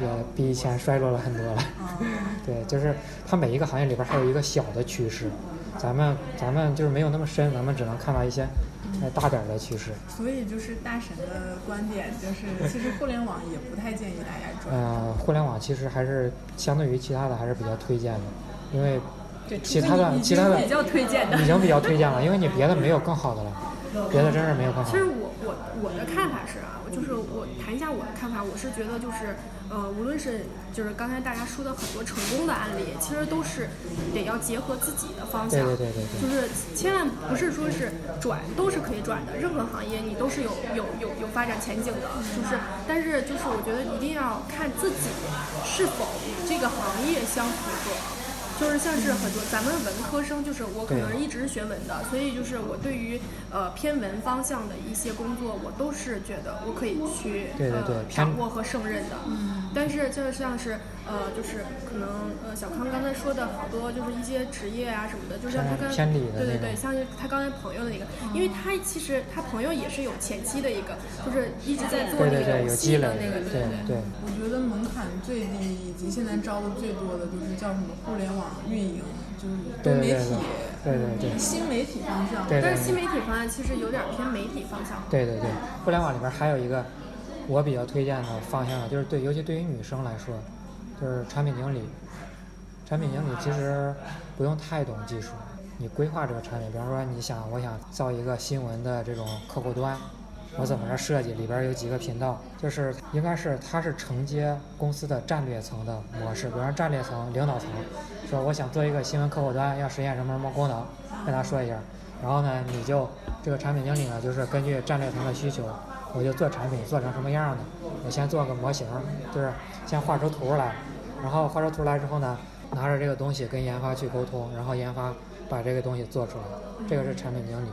也比以前衰落了很多了。(laughs) 对，就是它每一个行业里边儿还有一个小的趋势，咱们咱们就是没有那么深，咱们只能看到一些呃大点儿的趋势。所以就是大神的观点就是，(laughs) 其实互联网也不太建议大家转。呃，互联网其实还是相对于其他的还是比较推荐的，因为其他的其他的比较推荐的。已经比较推荐了，因为你别的没有更好的了，别的真是没有办法其实。我我我的看法是啊，就是我谈一下我的看法，我是觉得就是呃，无论是就是刚才大家说的很多成功的案例，其实都是得要结合自己的方向，对对对对对就是千万不是说是转都是可以转的，任何行业你都是有有有有发展前景的，就是但是就是我觉得一定要看自己是否与这个行业相符合。就是像是很多咱们文科生，就是我可能一直是学文的，所以就是我对于呃偏文方向的一些工作，我都是觉得我可以去对对对呃掌握和胜任的。但是就像是呃，就是可能呃小康刚才说的好多就是一些职业啊什么的，就像他刚偏偏理的对对对，像是他刚才朋友的那个，因为他其实他朋友也是有前期的一个，就是一直在做那对对对，有个游戏积累的那个，对对对。我觉得门槛最低，以及现在招的最多的就是叫什么互联网运营，就是多媒体，对对对对新媒体方向。对但是新媒体方向其实有点偏媒体方向。对对对，互联网里边还有一个我比较推荐的方向，就是对，尤其对于女生来说，就是产品经理。产品经理其实不用太懂技术，你规划这个产品，比方说你想我想造一个新闻的这种客户端，我怎么着设计，里边有几个频道，就是应该是它是承接公司的战略层的模式，比方说战略层、领导层说我想做一个新闻客户端，要实现什么什么功能，跟他说一下，然后呢，你就这个产品经理呢，就是根据战略层的需求，我就做产品做成什么样的，我先做个模型，就是先画出图来，然后画出图来之后呢，拿着这个东西跟研发去沟通，然后研发把这个东西做出来，这个是产品经理。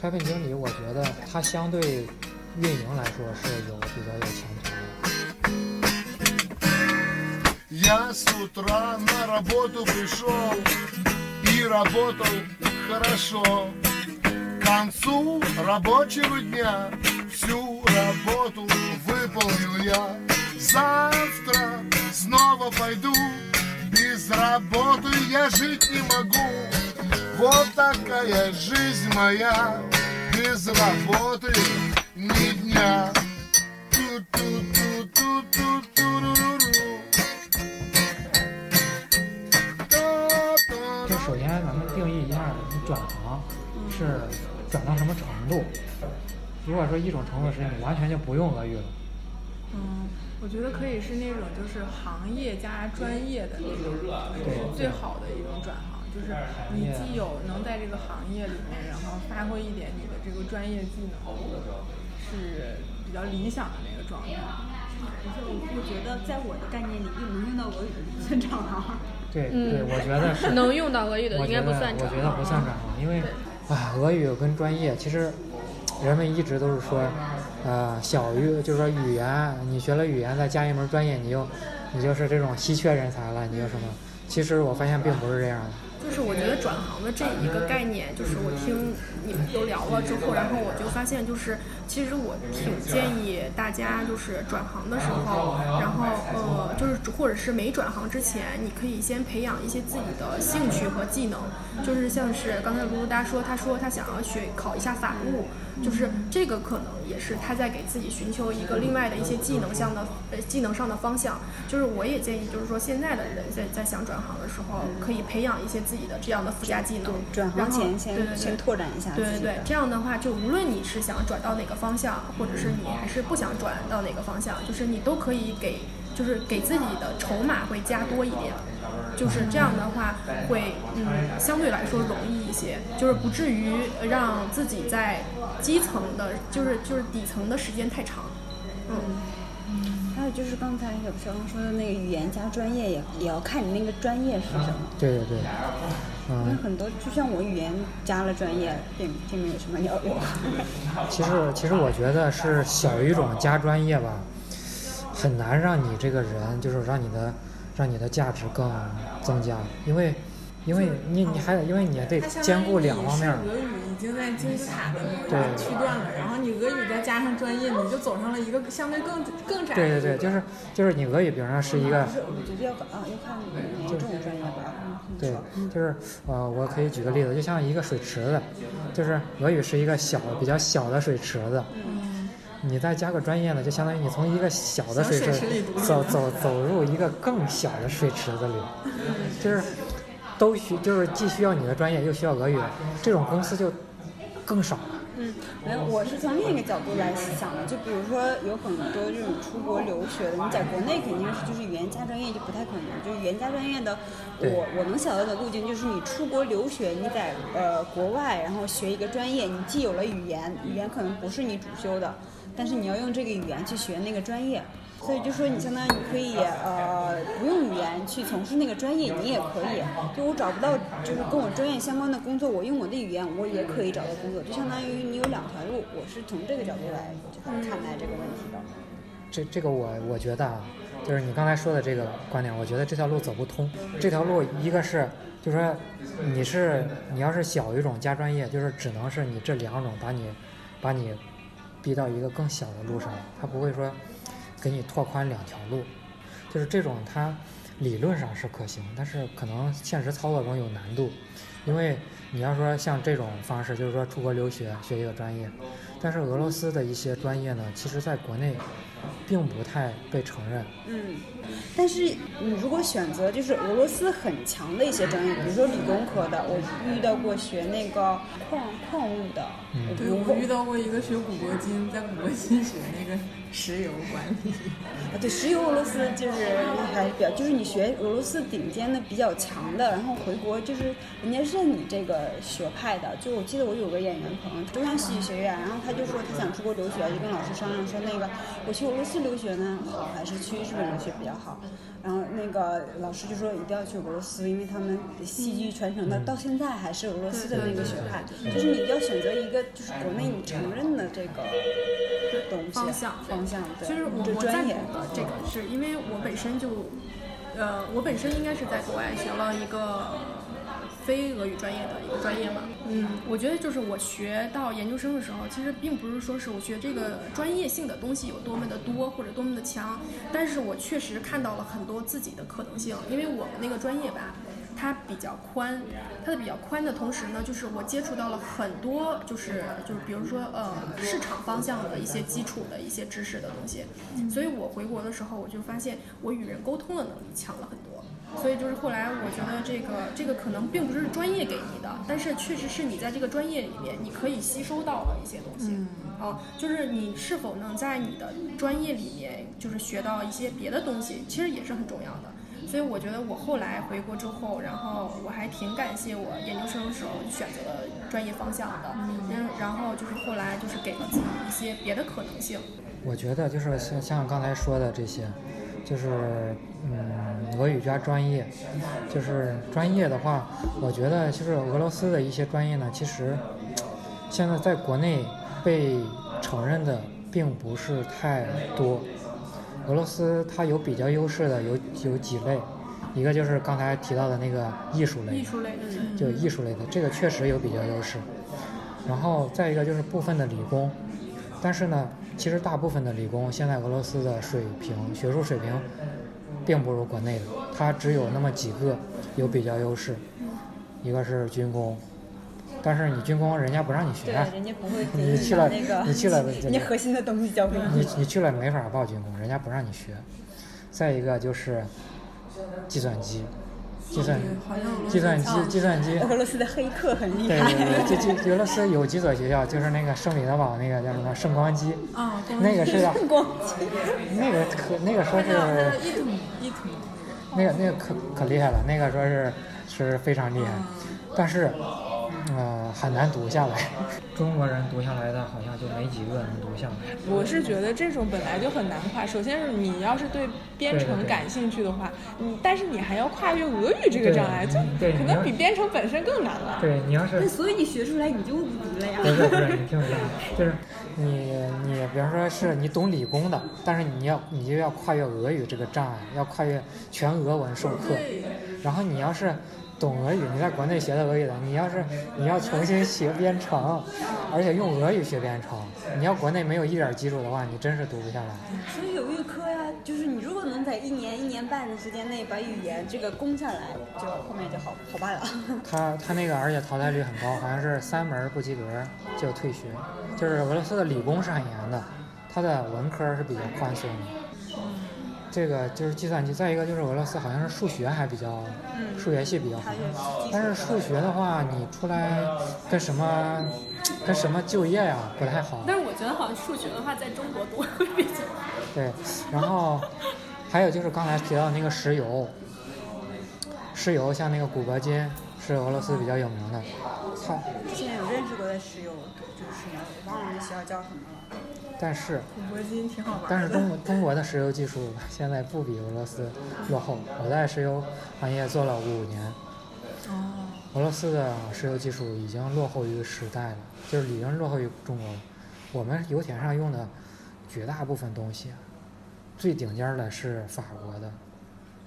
产品经理，我觉得他相对运营来说是有比较有前途的。 Я с утра на работу пришел и работал хорошо. К концу рабочего дня всю работу выполнил я. Завтра снова пойду, без работы я жить не могу. Вот такая жизнь моя, без работы ни дня. Ту-ту-ту-ту-ту-ту-ру-ру-ру. 就首先咱们定义一下，你转行是转到什么程度？如果说一种程度是你完全就不用俄语了，嗯， 我觉得可以是那种就是行业加专业的那种，对是最好的一种转行，就是你既有能在这个行业里面，然后发挥一点你的这个专业技能，是比较理想的那个状态。可是我我觉得在我的概念里，用能用到俄语的不算转行。(laughs) 对嗯对，我觉得是。能用到俄语的应该不算转行我觉得不算转行，因为啊，俄语跟专业其实人们一直都是说，呃，小于就是说语言，你学了语言再加一门专业，你就你就是这种稀缺人才了，你就什么？其实我发现并不是这样的。就是我觉得转行的这一个概念，就是我听你们都聊了之后，然后我就发现，就是其实我挺建议大家就是转行的时候，然后呃，就是或者是没转行之前，你可以先培养一些自己的兴趣和技能，就是像是刚才卢卢达说，他说他想要学考一下法务，就是这个可能也是他在给自己寻求一个另外的一些技能项的呃技能上的方向。就是我也建议，就是说现在的人在在想转行的时候，可以培养一些自己的这样的附加技能。转然后行前先先拓展一下。对对对，这样的话，就无论你是想转到哪个方向，或者是你还是不想转到哪个方向，就是你都可以给，就是给自己的筹码会加多一点，就是这样的话会嗯相对来说容易一些，就是不至于让自己在基层的，就是就是底层的时间太长。嗯，还有就是刚才小小刚说的那个语言加专业也也要看你那个专业是什么。对对对，嗯，因为很多就像我语言加了专业，并并没有什么鸟用。其实其实我觉得是小语种加专业吧，很难让你这个人就是让你的让你的价值更增加，因为因为你你还因为你得它相当于兼顾两方面俄语已经在金字塔的某一对个区段了，然后你俄语再加上专业，你就走上了一个相对更更窄对对对，就是就是你俄语，比方说是一个就是我觉得要看啊，要看哪种专业吧。嗯对，就是呃，我可以举个例子，就像一个水池子，就是俄语是一个小比较小的水池子，你再加个专业呢，就相当于你从一个小的水池走走走入一个更小的水池子里，就是都需就是既需要你的专业，又需要俄语，这种公司就更少了。嗯，没有，我是从另一个角度来想的，就比如说有很多这种出国留学的，你在国内肯定是就是语言加专业就不太可能，就是语言加专业的，我我能想到的路径就是你出国留学，你在呃国外，然后学一个专业，你既有了语言，语言可能不是你主修的，但是你要用这个语言去学那个专业。所以就说你相当于你可以呃不用语言去从事那个专业，你也可以。就我找不到就是跟我专业相关的工作，我用我的语言我也可以找到工作，就相当于你有两条路。我是从这个角度来就是看待这个问题的。这这个我我觉得啊，就是你刚才说的这个观点，我觉得这条路走不通。这条路一个是，就是说你是你要是小语种加专业，就是只能是你这两种把你把你逼到一个更小的路上，它不会说给你拓宽两条路。就是这种它理论上是可行，但是可能现实操作中有难度，因为你要说像这种方式，就是说出国留学学一个专业，但是俄罗斯的一些专业呢，其实在国内并不太被承认。嗯，但是你如果选择就是俄罗斯很强的一些专业，比如说理工科的，我遇到过学那个矿矿物的，嗯对，我遇到过一个学古铂金，在古铂金学那个石油管理。啊，对，石油俄罗斯就是还比较，就是你学俄罗斯顶尖的比较强的，然后回国就是人家认你这个学派的。就我记得我有个演员朋友，中央戏剧学院，然后他就说他想出国留学，就跟老师商量说那个我去俄罗斯留学呢好，还是去日本留学比较好。然后那个老师就说一定要去俄罗斯，因为他们戏剧传承的到现在还是俄罗斯的那个学派，就是你要选择一个就是国内你承认的这个东西方向方向，对，其实我这专业我赞同的这个，是因为我本身就，呃，我本身应该是在国外学了一个非俄语专业的一个专业嘛。嗯，我觉得就是我学到研究生的时候，其实并不是说是我学这个专业性的东西有多么的多或者多么的强，但是我确实看到了很多自己的可能性，因为我们那个专业吧。它比较宽，它的比较宽的同时呢，就是我接触到了很多，就是就是比如说呃市场方向的一些基础的一些知识的东西，所以我回国的时候，我就发现我与人沟通的能力强了很多。所以就是后来我觉得这个这个可能并不是专业给你的，但是确实是你在这个专业里面你可以吸收到的一些东西。嗯啊，就是你是否能在你的专业里面就是学到一些别的东西，其实也是很重要的。所以我觉得我后来回国之后，然后我还挺感谢我研究生的时候选择了专业方向的，嗯，然后就是后来就是给了自己一些别的可能性。我觉得就是像像刚才说的这些，就是嗯，俄语加专业，就是专业的话，我觉得就是俄罗斯的一些专业呢，其实现在在国内被承认的并不是太多。俄罗斯它有比较优势的有有几类，一个就是刚才提到的那个艺术类，艺术类的，就艺术类的，这个确实有比较优势。然后再一个就是部分的理工，但是呢，其实大部分的理工现在俄罗斯的水平学术水平并不如国内的，它只有那么几个有比较优势，一个是军工。但是你军工人家不让你学，人家不会给你去了，那个你去了，人家核心的东西教给你，你去了没法报军工，人家不让你学。再一个就是计算机，计算计算机计算机，俄罗斯的黑客很厉害。对对对，(laughs) 就就俄罗斯有几所学校，就是那个圣彼得堡那个叫什么圣光机，啊，那个是圣 (laughs) 光机，那个可那个说是一土一土，那个那个可可厉害了，那个说是是非常厉害，但是。呃，很难读下来。中国人读下来的，好像就没几个能读下来。我是觉得这种本来就很难跨。首先是你要是对编程感兴趣的话，你但是你还要跨越俄语这个障碍，就可能比编程本身更难了。对，你要是所以你学出来你就不读了呀。(laughs) 不是不是，你听我讲，就是你你比方说是你懂理工的，但是你要你就要跨越俄语这个障碍，要跨越全俄文授课。然后你要是。懂俄语，你在国内学的俄语的，你要是你要重新学编程，而且用俄语学编程，你要国内没有一点基础的话，你真是读不下来。所以有预科呀，就是你如果能在一年一年半的时间内把语言这个攻下来，就后面就好好办了。(laughs) (laughs) 他他那个而且淘汰率很高，好像是三门不及格就退学。就是俄罗斯的理工是很严的，他的文科是比较宽松的。这个就是计算机，再一个就是俄罗斯好像是数学还比较，数学系比较好，但是数学的话，你出来跟什么跟什么就业呀不太好。但是我觉得好像数学的话，在中国读会比较。对，然后还有就是刚才提到那个石油，石油像那个古铂金是俄罗斯比较有名的，它。之前有认识过的石油，就是忘了那学校叫什么了。但是，古铂金挺好玩。但是中国中国的石油技术现在不比俄罗斯落后。我在石油行业做了五年。哦。俄罗斯的石油技术已经落后于时代了，就是已经落后于中国了。我们油田上用的绝大部分东西，最顶尖的是法国的。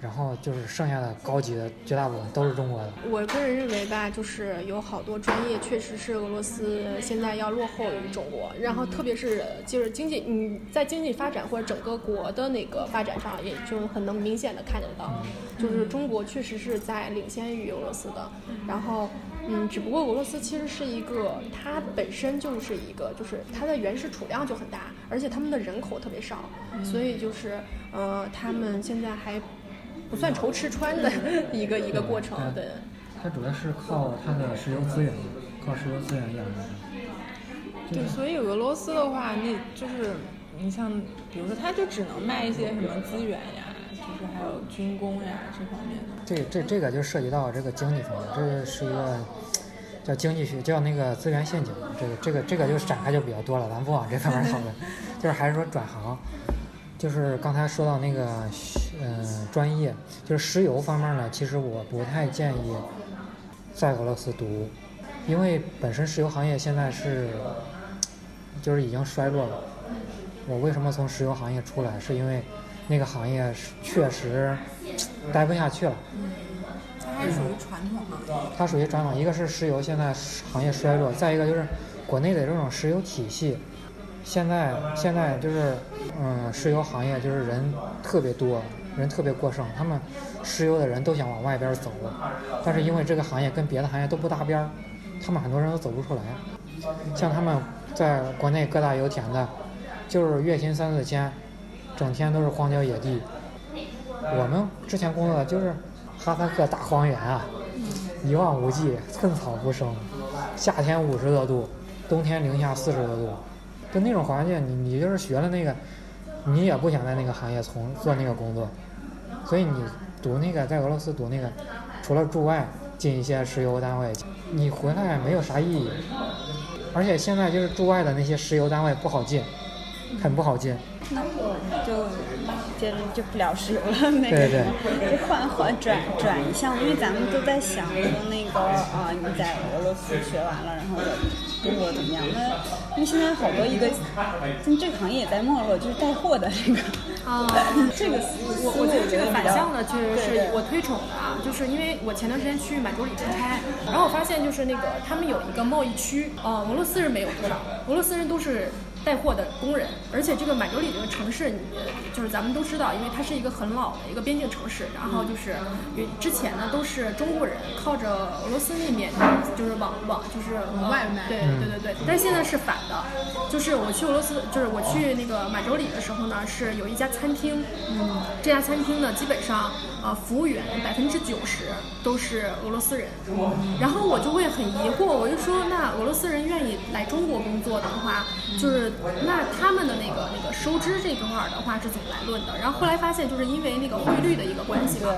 然后就是剩下的高级的绝大部分都是中国的。我个人认为吧，就是有好多专业确实是俄罗斯现在要落后于中国。然后特别是就是经济，你在经济发展或者整个国的那个发展上，也就很能明显的看得到，就是中国确实是在领先于俄罗斯的。然后，嗯，只不过俄罗斯其实是一个，它本身就是一个，就是它的原始储量就很大，而且他们的人口特别少，所以就是，呃，他们现在还。不算愁吃穿的一个一个过程，对。它主要是靠它的石油资源，靠石油资源养着对，所以俄罗斯的话，那就是你像，比如说，它就只能卖一些什么资源呀，就是还有军工呀这方面的。这这这个就涉及到这个经济方面，这是一个叫经济学，叫那个资源陷阱。这个这个这个就展开就比较多了，咱不往这方面讨论。(laughs) 就是还是说转行，就是刚才说到那个嗯专业，就是石油方面呢，其实我不太建议在俄罗斯读，因为本身石油行业现在是就是已经衰落了。我为什么从石油行业出来？是因为那个行业确实待不下去了。它还是属于传统行业。它属于传统，一个是石油现在行业衰落，再一个就是国内的这种石油体系，现在现在就是嗯，石油行业就是人特别多，人特别过剩，他们石油的人都想往外边走，但是因为这个行业跟别的行业都不搭边儿，他们很多人都走不出来。像他们在国内各大油田的，就是月薪三四千，整天都是荒郊野地。我们之前工作的就是哈萨克大荒原啊，一望无际，寸草不生，夏天五十多度，冬天零下四十多度，就那种环境，你你就是学了那个，你也不想在那个行业从做那个工作，所以你读那个在俄罗斯读那个，除了驻外进一些石油单位，你回来没有啥意义。而且现在就是驻外的那些石油单位不好进，很不好进。那我就接着就不聊石油了，那个对对就换换转转一项，因为咱们都在想说那个啊、你在俄罗斯学完了，然后在中国怎么样？那因为现在好多一个，就这个行业也在没落，就是带货的这个。啊，这个我我觉得这个反向的确实是我推崇的啊，就是因为我前段时间去满洲里出差，然后我发现就是那个他们有一个贸易区，呃，俄罗斯人没有多少，俄罗斯人都是带货的工人，而且这个满洲里这个城市，你就是咱们都知道，因为它是一个很老的一个边境城市，然后就是有之前呢都是中国人靠着俄罗斯那边就是往往就是往外卖对对对对，但是现在是反的，就是我去俄罗斯，就是我去那个满洲里的时候呢，是有一家餐厅，嗯，这家餐厅呢基本上呃服务员百分之九十都是俄罗斯人，然后我就会很疑惑，我就说那俄罗斯人愿意来中国工作的话，就是那他们的那个那个收支这块儿的话是怎么来论的？然后后来发现就是因为那个汇率的一个关系嘛，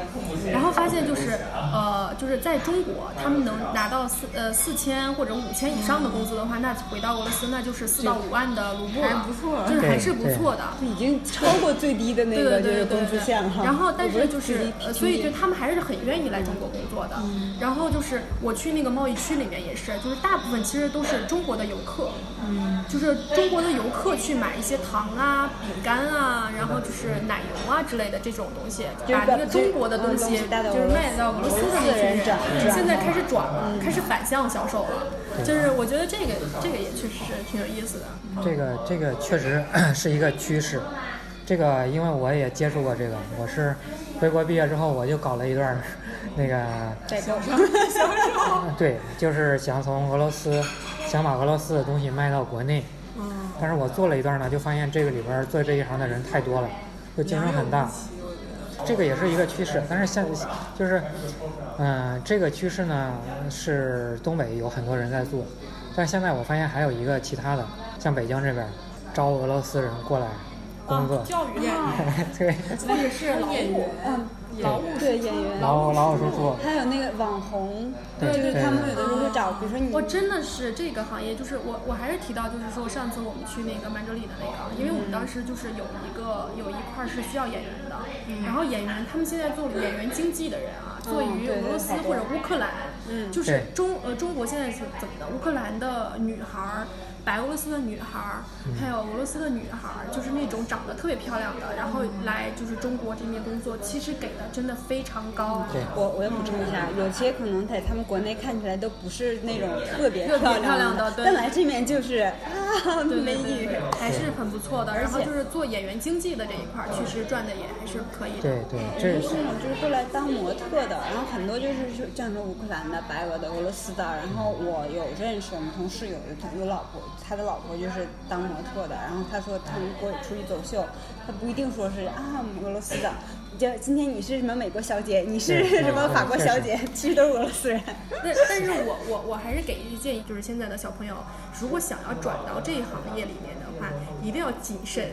然后发现就是呃就是在中国他们能拿到四呃四千或者五千以上的工资的话，那回到俄罗斯那就是四到五万的卢布了，还不错就是还是不错的。就已经超过最低的那个就是对对工资线了哈。然后，但是就是是呃，所以就他们还是很愿意来中国工作的。嗯然后就是我去那个贸易区里面也是，就是大部分其实都是中国的游客，嗯，就是中国的游客去买一些糖啊、饼干啊，然后就是奶油啊之类的这种东西，就把那个中国的东西就是卖到俄罗斯的人现在开始转了，开始反向销售了。就是我觉得这个这个也确实是挺有意思的。这个这个确实 (clears throat) 是一个趋势。这个因为我也接触过这个，我是回国毕业之后我就搞了一段 (laughs) 那个，(laughs) 代购。(laughs) 对，就是想从俄罗斯想把俄罗斯的东西卖到国内。但是我做了一段呢，就发现这个里边做这一行的人太多了，就竞争很大。这个也是一个趋势，但是现就是，嗯、这个趋势呢是东北有很多人在做，但现在我发现还有一个其他的，像北京这边招俄罗斯人过来工作，啊教育练 (laughs) 对，或者是劳务，嗯，劳务对演员，劳劳务还有那个网红，对就是对他们有的时候会找，比如说你我真的是这个行业，就是我我还是提到，就是说上次我们去那个曼哲里的那个，因为我们当时就是有一个有一块儿是需要演员的，然后演员他们现在做演员经纪的人啊，做于俄罗斯或者乌克兰，嗯就是中呃中国现在是怎么的？乌克兰的女孩儿。白俄罗斯的女孩儿，还有俄罗斯的女孩儿，就是那种长得特别漂亮的，然后来就是中国这边工作，其实给的真的非常高。对我我要补充一下，有些可能在他们国内看起来都不是那种特别特别漂漂亮的但来这边就是啊美女。还是很不错的。然后且就是做演员经济的这一块儿，确实赚的也还是可以的。对对，有这的是那种就是过来当模特的，然后很多就是说像说乌克兰的、白俄的、俄罗斯的，然后我有认识我们同事有有老婆，他的老婆就是当模特的，然后他说他们过出去走秀，他不一定说是啊俄罗斯的，就今天你是什么美国小姐，你是什么法国小姐，其实都是俄罗斯人。(laughs) 但但是我我我还是给一句建议，就是现在的小朋友，如果想要转到这一行业里面的话，一定要谨慎，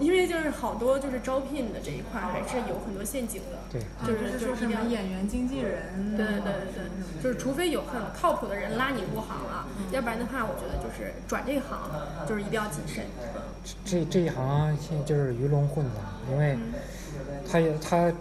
因为就是好多就是招聘的这一块还是有很多陷阱的。对，就是说什么演员经纪人，对对对对对，就是除非有很靠谱的人拉你入行了，要不然的话，我觉得就是转这行就是一定要谨慎。这这一行现就是鱼龙混杂，因为他也他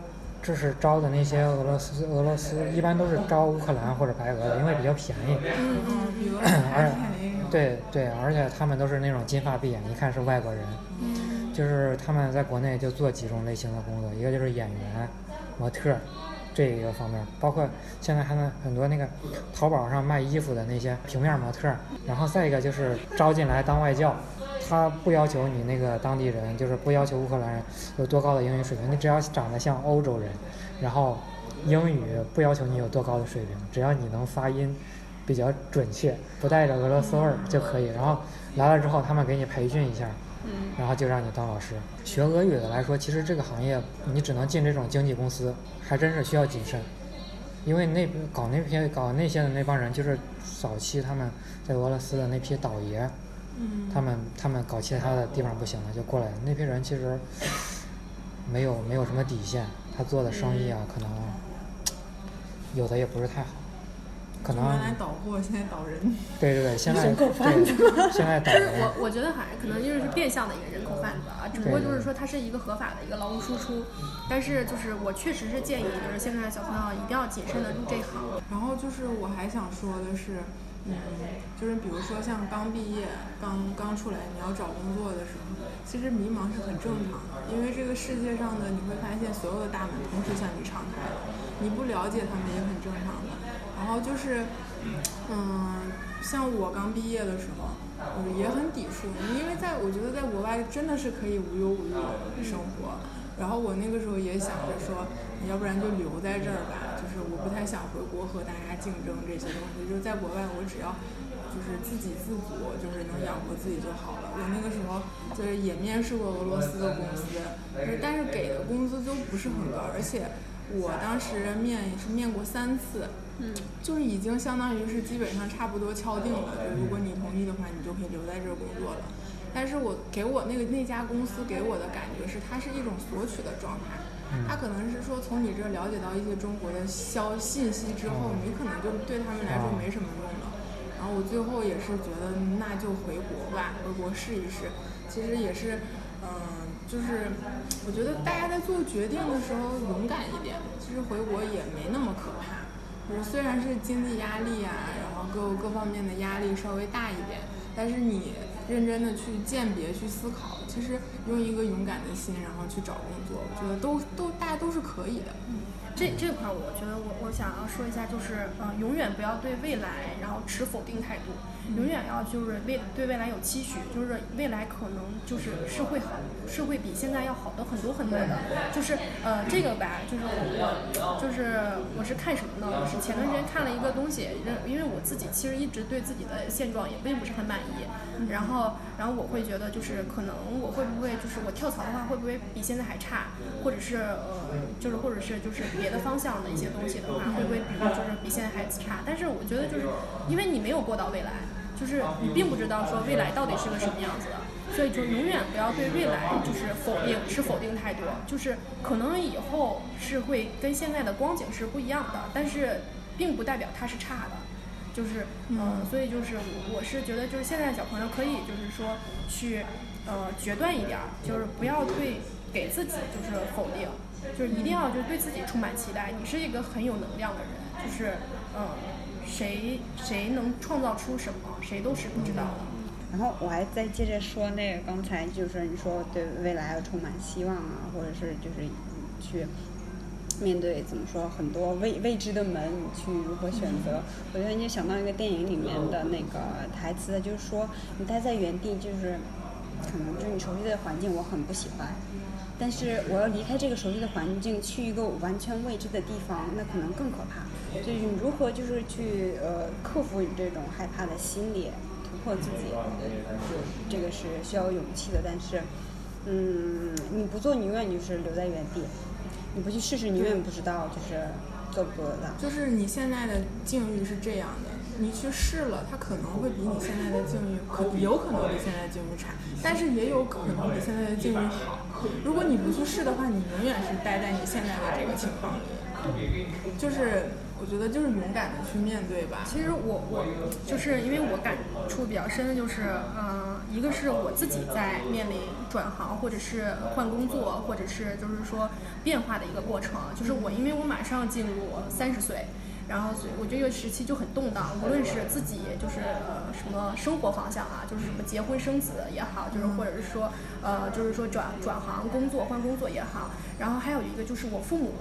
这是招的那些俄罗斯俄罗斯一般都是招乌克兰或者白俄的，因为比较便宜。嗯嗯，比如而且对对，而且他们都是那种金发碧眼，一看是外国人。嗯，就是他们在国内就做几种类型的工作，一个就是演员、模特这一个方面，包括现在还能很多那个淘宝上卖衣服的那些平面模特，然后再一个就是招进来当外教。他不要求你那个当地人，就是不要求乌克兰人有多高的英语水平，你只要长得像欧洲人，然后英语不要求你有多高的水平，只要你能发音比较准确，不带着俄罗斯味儿就可以。然后来了之后，他们给你培训一下，然后就让你当老师。学俄语的来说，其实这个行业你只能进这种经纪公司，还真是需要谨慎，因为那搞那批搞那些的那帮人，就是早期他们在俄罗斯的那批倒爷。嗯他们他们搞其他的地方不行了，就过来那批人其实没有没有什么底线，他做的生意啊，可能有的也不是太好，可能。原来倒货，现在倒人。对对对，现在对现在倒人。我我觉得还可能就是变相的一个人口贩子啊，只不过就是说它是一个合法的一个劳务输出，但是就是我确实是建议，就是现在的小朋友一定要谨慎的入这行。然后就是我还想说的是。嗯，就是比如说像刚毕业、刚刚出来，你要找工作的时候，其实迷茫是很正常的，因为这个世界上的你会发现所有的大门同时向你敞开了，你不了解他们也很正常的。然后就是，嗯，像我刚毕业的时候，也很抵触，因为在我觉得在国外真的是可以无忧无虑生活。然后我那个时候也想着说，要不然就留在这儿吧。就是我不太想回国和大家竞争这些东西。就是在国外，我只要就是自给自足，就是能养活自己就好了。我那个时候就是也面试过俄罗斯的公司，但是给的工资都不是很高，而且我当时面也是面过三次，嗯，就是已经相当于是基本上差不多敲定了。就如果你同意的话，你就可以留在这儿工作了。但是我给我那个那家公司给我的感觉是，它是一种索取的状态，它可能是说从你这儿了解到一些中国的消信息之后，你可能就对他们来说没什么用了。然后我最后也是觉得那就回国吧，回国试一试。其实也是，嗯，就是我觉得大家在做决定的时候勇敢一点，其实回国也没那么可怕。就是虽然是经济压力啊，然后各各方面的压力稍微大一点，但是你。认真的去鉴别、去思考，其实用一个勇敢的心，然后去找工作，我觉得都都大家都是可以的。嗯，这这块我觉得我我想要说一下，就是呃，永远不要对未来然后持否定态度。永远要就是未对未来有期许，就是未来可能就是是会好，是会比现在要好的很多很多的。就是呃这个吧，就是我就是我是看什么呢？我是前段时间看了一个东西，因为我自己其实一直对自己的现状也并不是很满意。然后然后我会觉得就是可能我会不会就是我跳槽的话会不会比现在还差，或者是呃就是或者是就是别的方向的一些东西的话会不会比就是比现在还差？但是我觉得就是因为你没有过到未来。就是你并不知道说未来到底是个什么样子的，所以就永远不要对未来就是否定，持否定态度。就是可能以后是会跟现在的光景是不一样的，但是并不代表它是差的。就是嗯，所以就是我是觉得就是现在小朋友可以就是说去呃决断一点，就是不要对给自己就是否定，就是一定要就对自己充满期待。你是一个很有能量的人，就是嗯。谁谁能创造出什么，谁都是不知道的。然后我还再接着说，那个刚才就是你说对未来要充满希望啊，或者是就是去面对怎么说很多未未知的门，你去如何选择？我突然间想到一个电影里面的那个台词，就是说你待在原地，就是可能就是你熟悉的环境我很不喜欢，但是我要离开这个熟悉的环境，去一个完全未知的地方，那可能更可怕。就是你如何就是去呃克服你这种害怕的心理，突破自己，这个是需要勇气的。但是，嗯，你不做，你永远就是留在原地；你不去试试，你永远不知道就是做不做得到。就是你现在的境遇是这样的，你去试了，它可能会比你现在的境遇可有可能比现在的境遇差。但是也有可能比现在的境遇好。如果你不去试的话，你永远是待在你现在的这个情况里。就是我觉得就是勇敢的去面对吧。其实我我就是因为我感触比较深的就是，嗯、一个是我自己在面临转行或者是换工作，或者是就是说变化的一个过程。就是我因为我马上进入三十岁。然后，所以我这个时期就很动荡，无论是自己就是呃什么生活方向啊，就是什么结婚生子也好，就是或者是说呃就是说转转行工作换工作也好，然后还有一个就是我父母，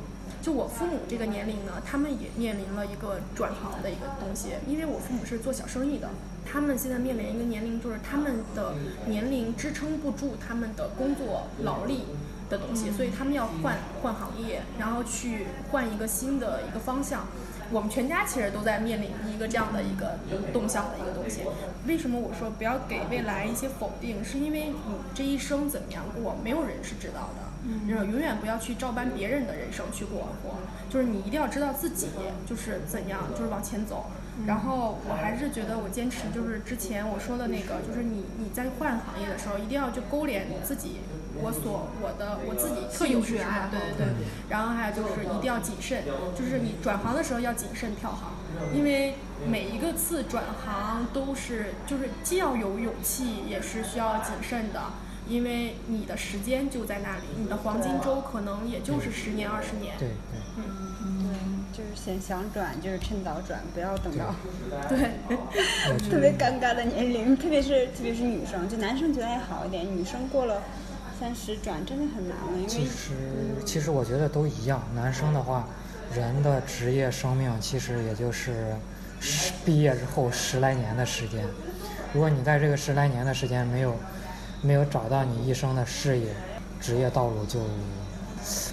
就我父母这个年龄呢，他们也面临了一个转行的一个东西，因为我父母是做小生意的，他们现在面临一个年龄，就是他们的年龄支撑不住他们的工作劳力。的东西，所以他们要换换行业，然后去换一个新的一个方向。我们全家其实都在面临一个这样的一个动向的一个东西。为什么我说不要给未来一些否定？是因为你这一生怎么样过，没有人是知道的。嗯，永远不要去照搬别人的人生去过活，就是你一定要知道自己就是怎样，就是往前走。然后我还是觉得我坚持就是之前我说的那个，就是你你在换行业的时候，一定要去勾连你自己。我所我的我自己特有是什么？对对对。然后还有就是一定要谨慎，就是你转行的时候要谨慎跳行，因为每一个次转行都是就是既要有勇气，也是需要谨慎的，因为你的时间就在那里，你的黄金周可能也就是十年二十年。对对。嗯，对，就是想想转，就是趁早转，不要等到对 (laughs) 特别尴尬的年龄，特别是特别是女生，就男生觉得还好一点，女生过了。三十转真的很难了，因为其实其实我觉得都一样。男生的话，人的职业生命其实也就是十毕业之后十来年的时间。如果你在这个十来年的时间没有没有找到你一生的事业、职业道路，就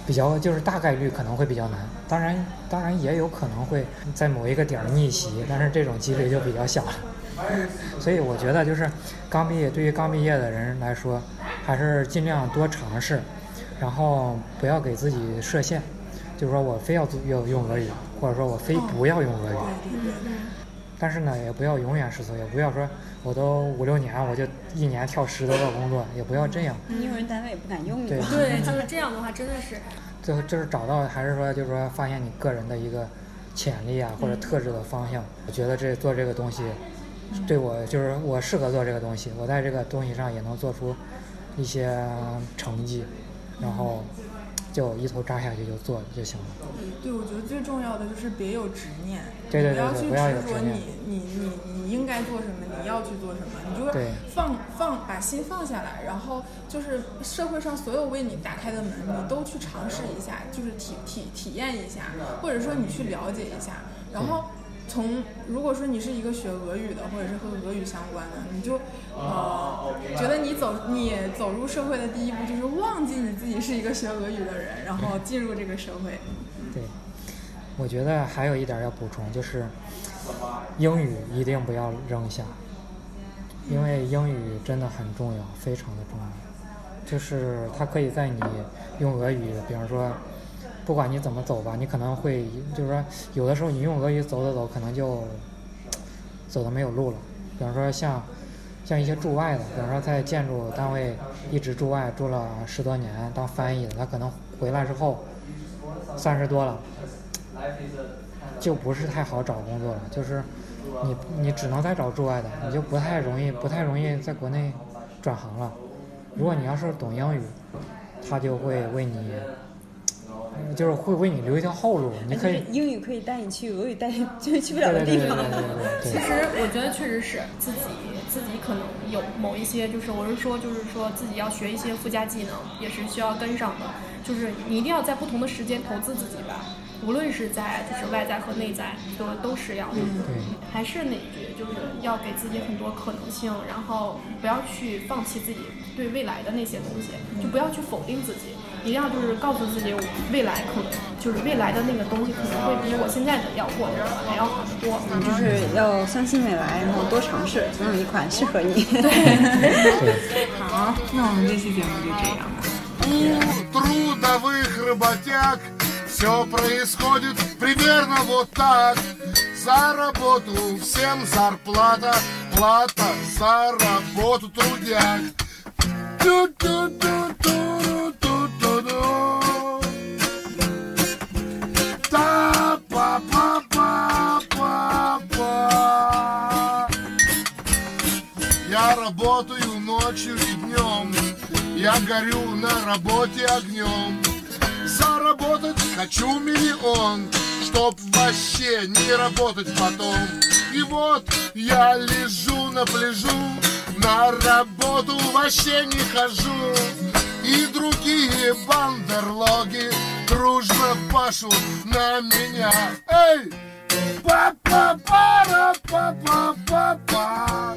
比较就是大概率可能会比较难。当然当然也有可能会在某一个点逆袭，但是这种几率就比较小了。(laughs) 所以我觉得就是刚毕业，对于刚毕业的人来说，还是尽量多尝试，然后不要给自己设限，就是说我非要要用俄语，或者说我非不要用俄语。但是呢，也不要永远失措，也不要说我都五六年，我就一年跳十多个工作，也不要这样。用人单位也不敢用你。对对，就是 (laughs) 这样的话，真的是。(laughs) 最后就是找到，还是说就是说发现你个人的一个潜力啊，或者特质的方向。我觉得这做这个东西。对我就是我适合做这个东西，我在这个东西上也能做出一些成绩，然后就一头扎下去就做就行了。对，我觉得最重要的就是别有执念，对对对，不要去执着你你你你应该做什么，你要去做什么，你就是放放把心放下来，然后就是社会上所有为你打开的门，你都去尝试一下，就是体体体验一下，或者说你去了解一下，然后。从如果说你是一个学俄语的，或者是和俄语相关的，你就呃觉得你走你走入社会的第一步就是忘记你自己是一个学俄语的人，然后进入这个社会。对，我觉得还有一点要补充，就是英语一定不要扔下，因为英语真的很重要，非常的重要。就是它可以在你用俄语，比方说。不管你怎么走吧，你可能会就是说，有的时候你用俄语走走走，可能就走的没有路了。比方说像像一些驻外的，比方说在建筑单位一直驻外住了十多年当翻译的，他可能回来之后三十多了，就不是太好找工作了。就是你你只能再找驻外的，你就不太容易不太容易在国内转行了。如果你要是懂英语，他就会为你。就是会为你留一条后路，你可以英语可以带你去俄语带就去不了的地方。(laughs) 其实我觉得确实是自己自己可能有某一些，就是我是说，就是说自己要学一些附加技能，也是需要跟上的。就是你一定要在不同的时间投资自己吧，无论是在就是外在和内在都都是要的。还是那句，就是要给自己很多可能性，然后不要去放弃自己对未来的那些东西，就不要去否定自己。一定要就是告诉自己，未来可能就是未来的那个东西可能会比我现在的要过得还要好得多。就是要相信未来，然后多尝试，总有一款适合你。对，(laughs) 好，那我们这期节目就这样吧。трудовых работяг все происходит примерно вот так. За работу всем зарплата, плата за работу трудяг. Я работаю ночью и днем, я горю на работе огнем. Заработать хочу миллион, чтоб вообще не работать потом. И вот я лежу на пляжу, на работу вообще не хожу. И другие бандерлоги дружно пашут на меня. Эй! Па-па-пара-па-па-па-па.